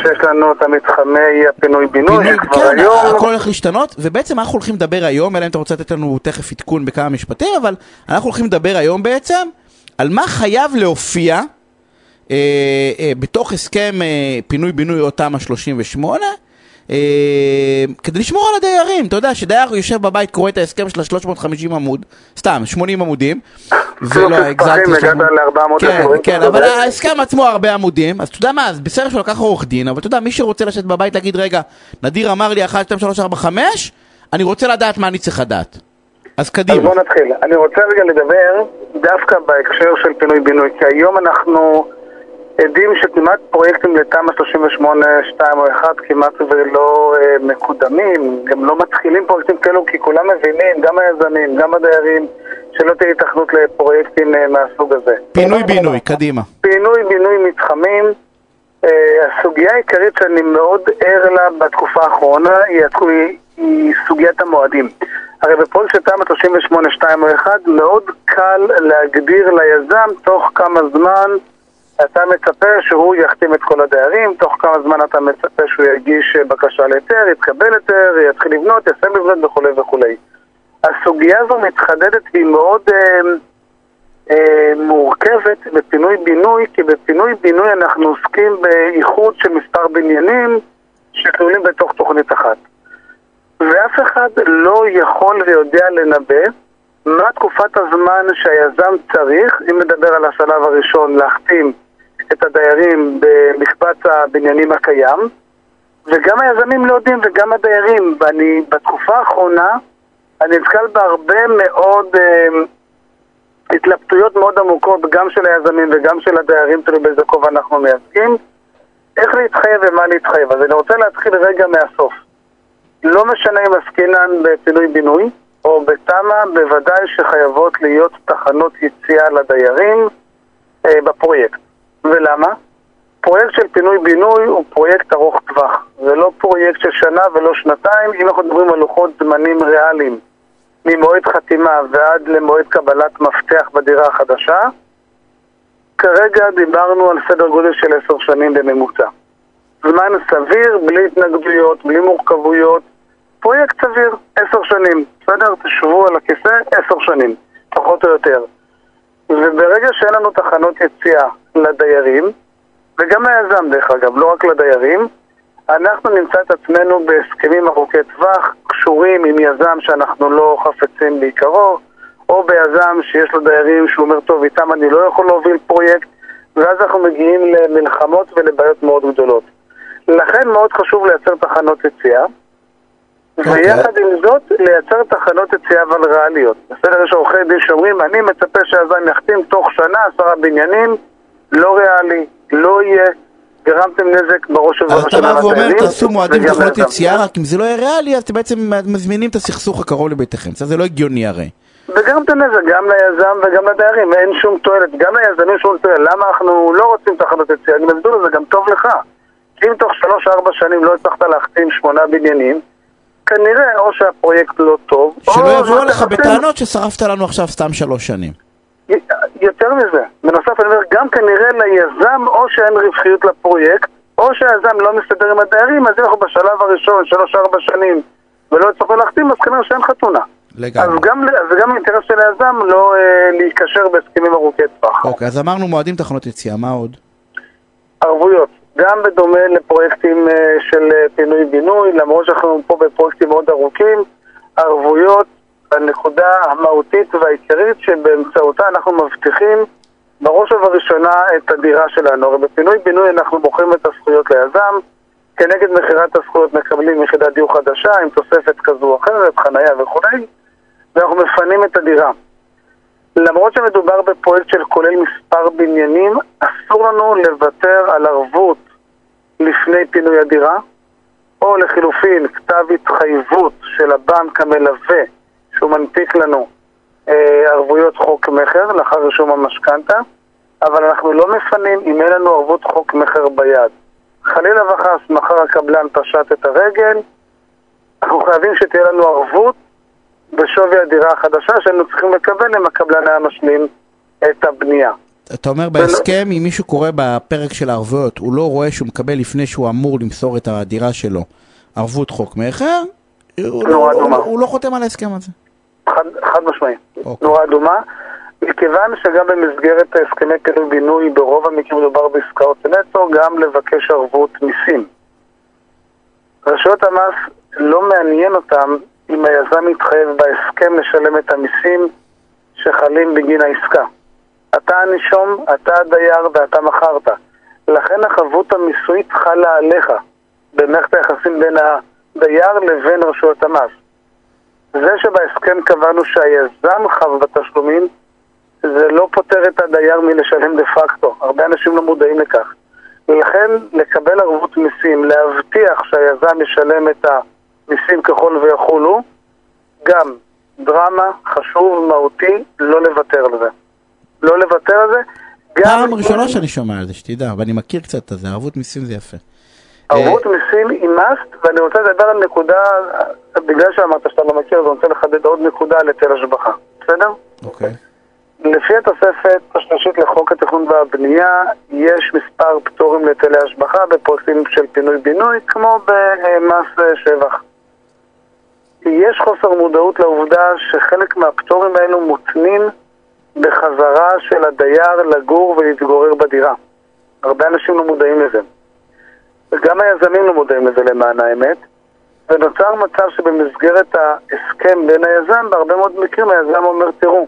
שיש לנו את המתחמי הפינוי-בינוי, פינוי, שכבר כן, היום... הכל הולך להשתנות, ובעצם אנחנו הולכים לדבר היום, אלא אם אתה רוצה לתת לנו תכף עדכון בכמה משפטים, אבל אנחנו הולכים לדבר היום בעצם על מה חייב להופיע בתוך הסכם אה, פינוי-בינוי או תמ"א 38, אה, כדי לשמור על הדיירים. אתה יודע, שדייר יושב בבית, קורא את ההסכם של ה-350 עמוד, סתם, 80 עמודים, ולא, ל-400 כן, עמודים. כן, אבל ההסכם עצמו הרבה עמודים, אז אתה יודע מה, אז בסדר שהוא לקח עורך דין, אבל אתה יודע, מי שרוצה לשבת בבית להגיד, רגע, נדיר אמר לי 1, 2, 3, 4, 5, אני רוצה לדעת מה אני צריך לדעת. אז אז קדימה. בוא נתחיל. אני רוצה רגע לדבר דווקא בהקשר של פינוי-בינוי, כי היום אנחנו עדים שכמעט פרויקטים לתמ"א 38, 2 או 1 כמעט ולא אה, מקודמים, גם לא מתחילים פרויקטים כאלו כי כולם מבינים, גם היזמים, גם הדיירים, שלא תהיה התכנות לפרויקטים אה, מהסוג הזה. פינוי-בינוי, קדימה. פינוי-בינוי מתחמים, אה, הסוגיה העיקרית שאני מאוד ער לה בתקופה האחרונה היא, היא, היא סוגיית המועדים. הרי בפרויקט של תמ"א 38, 2 או 1 מאוד קל להגדיר ליזם תוך כמה זמן אתה מצפה שהוא יחתים את כל הדיירים, תוך כמה זמן אתה מצפה שהוא יגיש בקשה להיתר, יתקבל היתר, יתחיל לבנות, יסיים לבנות וכולי וכולי. הסוגיה הזו מתחדדת והיא מאוד... אה, אה, מורכבת בפינוי-בינוי, כי בפינוי-בינוי אנחנו עוסקים באיחוד של מספר בניינים שכלולים בתוך תוכנית אחת. ואף אחד לא יכול ויודע לנבא מה תקופת הזמן שהיזם צריך, אם נדבר על השלב הראשון, להחתים את הדיירים במקבץ הבניינים הקיים, וגם היזמים לא יודעים וגם הדיירים. ואני בתקופה האחרונה, אני נתקל בהרבה מאוד... אה, התלבטויות מאוד עמוקות גם של היזמים וגם של הדיירים, תלוי באיזה כובע אנחנו מייצגים, איך להתחייב ומה להתחייב. אז אני רוצה להתחיל רגע מהסוף. לא משנה אם עסקינן בפינוי-בינוי או בתמ"א, בוודאי שחייבות להיות תחנות יציאה לדיירים אה, בפרויקט. ולמה? פרויקט של פינוי-בינוי הוא פרויקט ארוך טווח. זה לא פרויקט של שנה ולא שנתיים, אם אנחנו מדברים על לוחות זמנים ריאליים. ממועד חתימה ועד למועד קבלת מפתח בדירה החדשה, כרגע דיברנו על סדר גודל של עשר שנים בממוצע. זמן סביר, בלי התנגדויות, בלי מורכבויות, פרויקט סביר, עשר שנים, בסדר? תשבו על הכיסא, עשר שנים, פחות או יותר. וברגע שאין לנו תחנות יציאה לדיירים, וגם ליזם דרך אגב, לא רק לדיירים, אנחנו נמצא את עצמנו בהסכמים ארוכי טווח, קשורים עם יזם שאנחנו לא חפצים בעיקרו, או ביזם שיש לו דיירים שהוא אומר, טוב, איתם אני לא יכול להוביל פרויקט, ואז אנחנו מגיעים למלחמות ולבעיות מאוד גדולות. לכן מאוד חשוב לייצר תחנות יציאה, ויחד עם זאת, לייצר תחנות יציאה אבל ריאליות. בסדר, יש עורכי דין שאומרים, אני מצפה שהיזם יחתים תוך שנה עשרה בניינים, לא ריאלי, לא יהיה. גרמתם נזק בראש אז אתה ובראשונה בא ואומר, תעשו מועדים ליזם. יציאה, רק אם זה לא יהיה ריאלי, אז אתם בעצם מזמינים את הסכסוך הקרוב לביתכם. זה לא הגיוני הרי. וגרמתם נזק גם ליזם וגם לדיירים, אין שום תועלת. גם ליזמים שום תועלת. למה אנחנו לא רוצים תחנות יציאה? אני מסביר לזה גם טוב לך. אם תוך שלוש-ארבע שנים לא הצלחת להחתים שמונה בניינים, כנראה או שהפרויקט לא טוב, או... שלא יבואו לך בטענות ששרפת לנו עכשיו סתם שלוש שנים. יותר מזה, בנוסף אני אומר, גם כנראה ליזם או שאין רווחיות לפרויקט, או שהיזם לא מסתדר עם הדיירים, אז אם אנחנו בשלב הראשון, שלוש-ארבע שנים, ולא יצטרכו להחתים, אז כנראה שאין חתונה. לגמרי. אז גם, אז גם אינטרס של היזם לא אה, להיקשר בהסכמים ארוכי טווח. אוקיי, אז אמרנו מועדים תחנות יציאה, מה עוד? ערבויות, גם בדומה לפרויקטים אה, של אה, פינוי-בינוי, למרות שאנחנו פה בפרויקטים מאוד ארוכים, ערבויות, הנקודה המהותית והעיקרית שבאמצעותה אנחנו מבטיחים בראש ובראשונה את הדירה שלנו. הרי בפינוי-בינוי אנחנו מוכרים את הזכויות ליזם, כנגד מכירת הזכויות מקבלים יחידת דיור חדשה עם תוספת כזו או אחרת, חנייה וכולי, ואנחנו מפנים את הדירה. למרות שמדובר בפרויקט של כולל מספר בניינים, אסור לנו לוותר על ערבות לפני פינוי הדירה, או לחילופין כתב התחייבות של הבנק המלווה שהוא מנפיק לנו אה, ערבויות חוק מכר לאחר רישום המשכנתה, אבל אנחנו לא מפנים אם אין לנו ערבות חוק מכר ביד. חלילה וחס, מחר הקבלן פשט את הרגל, אנחנו חייבים שתהיה לנו ערבות בשווי הדירה החדשה שהיינו צריכים לקבל אם הקבלן היה משלים את הבנייה. אתה אומר בהסכם, אם מישהו קורא בפרק של הערבויות, הוא לא רואה שהוא מקבל לפני שהוא אמור למסור את הדירה שלו ערבות חוק מכר, הוא, לא, הוא, לא חותם על ההסכם הזה. חד, חד משמעי. אוקיי. נורה אדומה. מכיוון שגם במסגרת הסכמי פינוי-בינוי ברוב המקרים מדובר בעסקאות נטו, גם לבקש ערבות מיסים. רשויות המס לא מעניין אותם אם היזם מתחייב בהסכם לשלם את המיסים שחלים בגין העסקה. אתה הנישום, אתה הדייר ואתה מכרת. לכן החבות המיסויית חלה עליך במערכת היחסים בין הדייר לבין רשויות המס. זה שבהסכם קבענו שהיזם חב בתשלומים, זה לא פוטר את הדייר מלשלם דה פקטו. הרבה אנשים לא מודעים לכך. ולכן לקבל ערבות מיסים, להבטיח שהיזם ישלם את המיסים ככל ויחולו, גם דרמה, חשוב, מהותי, לא לוותר על זה. לא לוותר על זה. פעם ראשונה שאני שומע על זה, שתדע, ואני מכיר קצת את זה, ערבות מיסים זה יפה. ערבות מיסים היא must, ואני רוצה לדבר על נקודה, בגלל שאמרת שאתה לא מכיר, אז אני רוצה לחדד עוד נקודה על היטל השבחה, בסדר? אוקיי. לפי התוספת השלישית לחוק התכנון והבנייה, יש מספר פטורים להיטלי השבחה בפרויקטים של פינוי-בינוי, כמו במס אה, שבח. יש חוסר מודעות לעובדה שחלק מהפטורים האלו מותנים בחזרה של הדייר לגור ולהתגורר בדירה. הרבה אנשים לא מודעים לזה. וגם היזמים לא מודעים לזה למען האמת. ונוצר מצב שבמסגרת ההסכם בין היזם, בהרבה מאוד מקרים היזם אומר, תראו,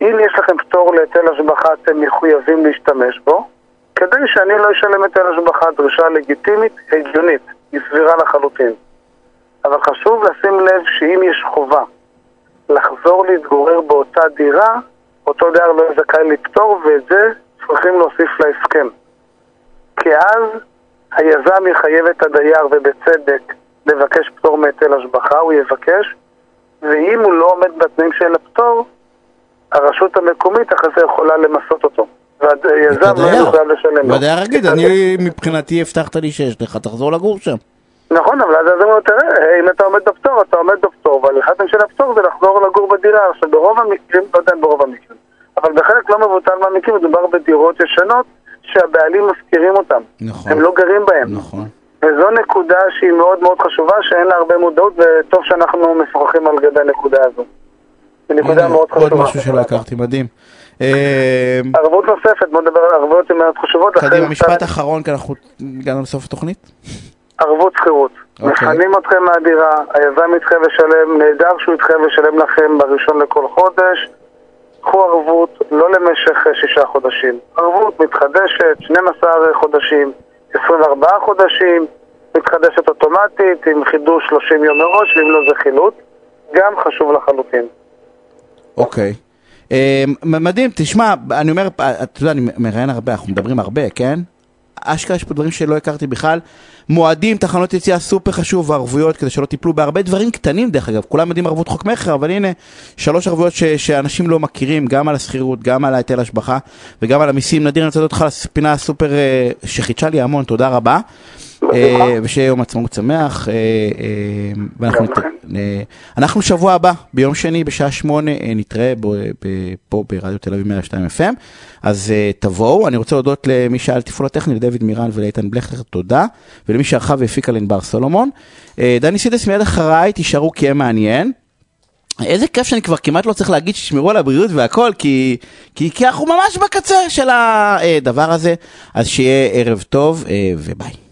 אם יש לכם פטור להיטל השבחה, אתם מחויבים להשתמש בו, כדי שאני לא אשלם היטל השבחה, דרישה לגיטימית, הגיונית, היא סבירה לחלוטין. אבל חשוב לשים לב שאם יש חובה לחזור להתגורר באותה דירה, אותו דייר לא זכאי לפטור, ואת זה צריכים להוסיף להסכם. כי אז היזם יחייב את הדייר, ובצדק, לבקש פטור מהיטל השבחה, הוא יבקש, ואם הוא לא עומד בתנאים של הפטור, הרשות המקומית אחרי זה יכולה למסות אותו. והיזם לא. יוכל לשלם לו. והדייר יגיד, אני מבחינתי הבטחת לי שיש לך, תחזור לגור שם. נכון, אבל אז היזם אומר, תראה, אם אתה עומד בפטור, אתה עומד בפטור, אבל אחד של הפטור זה לחזור לגור בדירה. עכשיו, ברוב המקרים, לא יודע אם ברוב המקרים, אבל בחלק לא מבוטל מהמקרים מדובר בדירות ישנות שהבעלים מפקירים אותם. נכון. הם לא גרים בהם. נכון. וזו נקודה שהיא מאוד מאוד חשובה, שאין לה הרבה מודעות, וטוב שאנחנו משוחחים על גבי הנקודה הזו. זו נקודה מאוד עוד חשובה. משהו שלא הכרתי, מדהים. אה, ערבות נוספת, בוא נדבר על ערבויות מאוד חשובות. קדימה, משפט אחרון, כי אנחנו הגענו לסוף התוכנית. ערבות שכירות. אוקיי. מפנים אתכם מהדירה, היזם יתחייב לשלם, נהדר שהוא יתחייב לשלם לכם בראשון לכל חודש. קחו ערבות לא למשך אה, שישה חודשים. ערבות מתחדשת, 12 חודשים, 24 חודשים, מתחדשת אוטומטית עם חידוש 30 יום מראש, ואם לא זה חילוט. גם חשוב לחלוטין. אוקיי. אה, מ- מדהים, תשמע, אני אומר, אתה יודע, אני מראיין הרבה, אנחנו מדברים הרבה, כן? אשכרה יש פה דברים שלא הכרתי בכלל. מועדים, תחנות יציאה סופר חשוב, וערבויות כדי שלא תיפלו בהרבה דברים קטנים דרך אגב, כולם יודעים ערבות חוק מכר, אבל הנה שלוש ערבויות ש- שאנשים לא מכירים, גם על השכירות, גם על ההיטל השבחה וגם על המיסים. נדיר, אני רוצה לדעת אותך לפינה הסופר אה, שחידשה לי המון, תודה רבה. אה, ושיהיה יום עצמאות שמח. אה, אה, אנחנו שבוע הבא, ביום שני בשעה שמונה, אה, נתראה פה ברדיו תל אביב 102 FM, אז תבואו. אני רוצה להודות למי שהיה על תפעול הטכני, לדוד מירן ולאיתן בלכר, תודה. ולמי שערכה והפיקה לענבר סולומון. דני סידס מיד אחריי, תישארו כי יהיה מעניין. איזה כיף שאני כבר כמעט לא צריך להגיד שישמרו על הבריאות והכל, כי, כי, כי אנחנו ממש בקצה של הדבר הזה. אז שיהיה ערב טוב, וביי.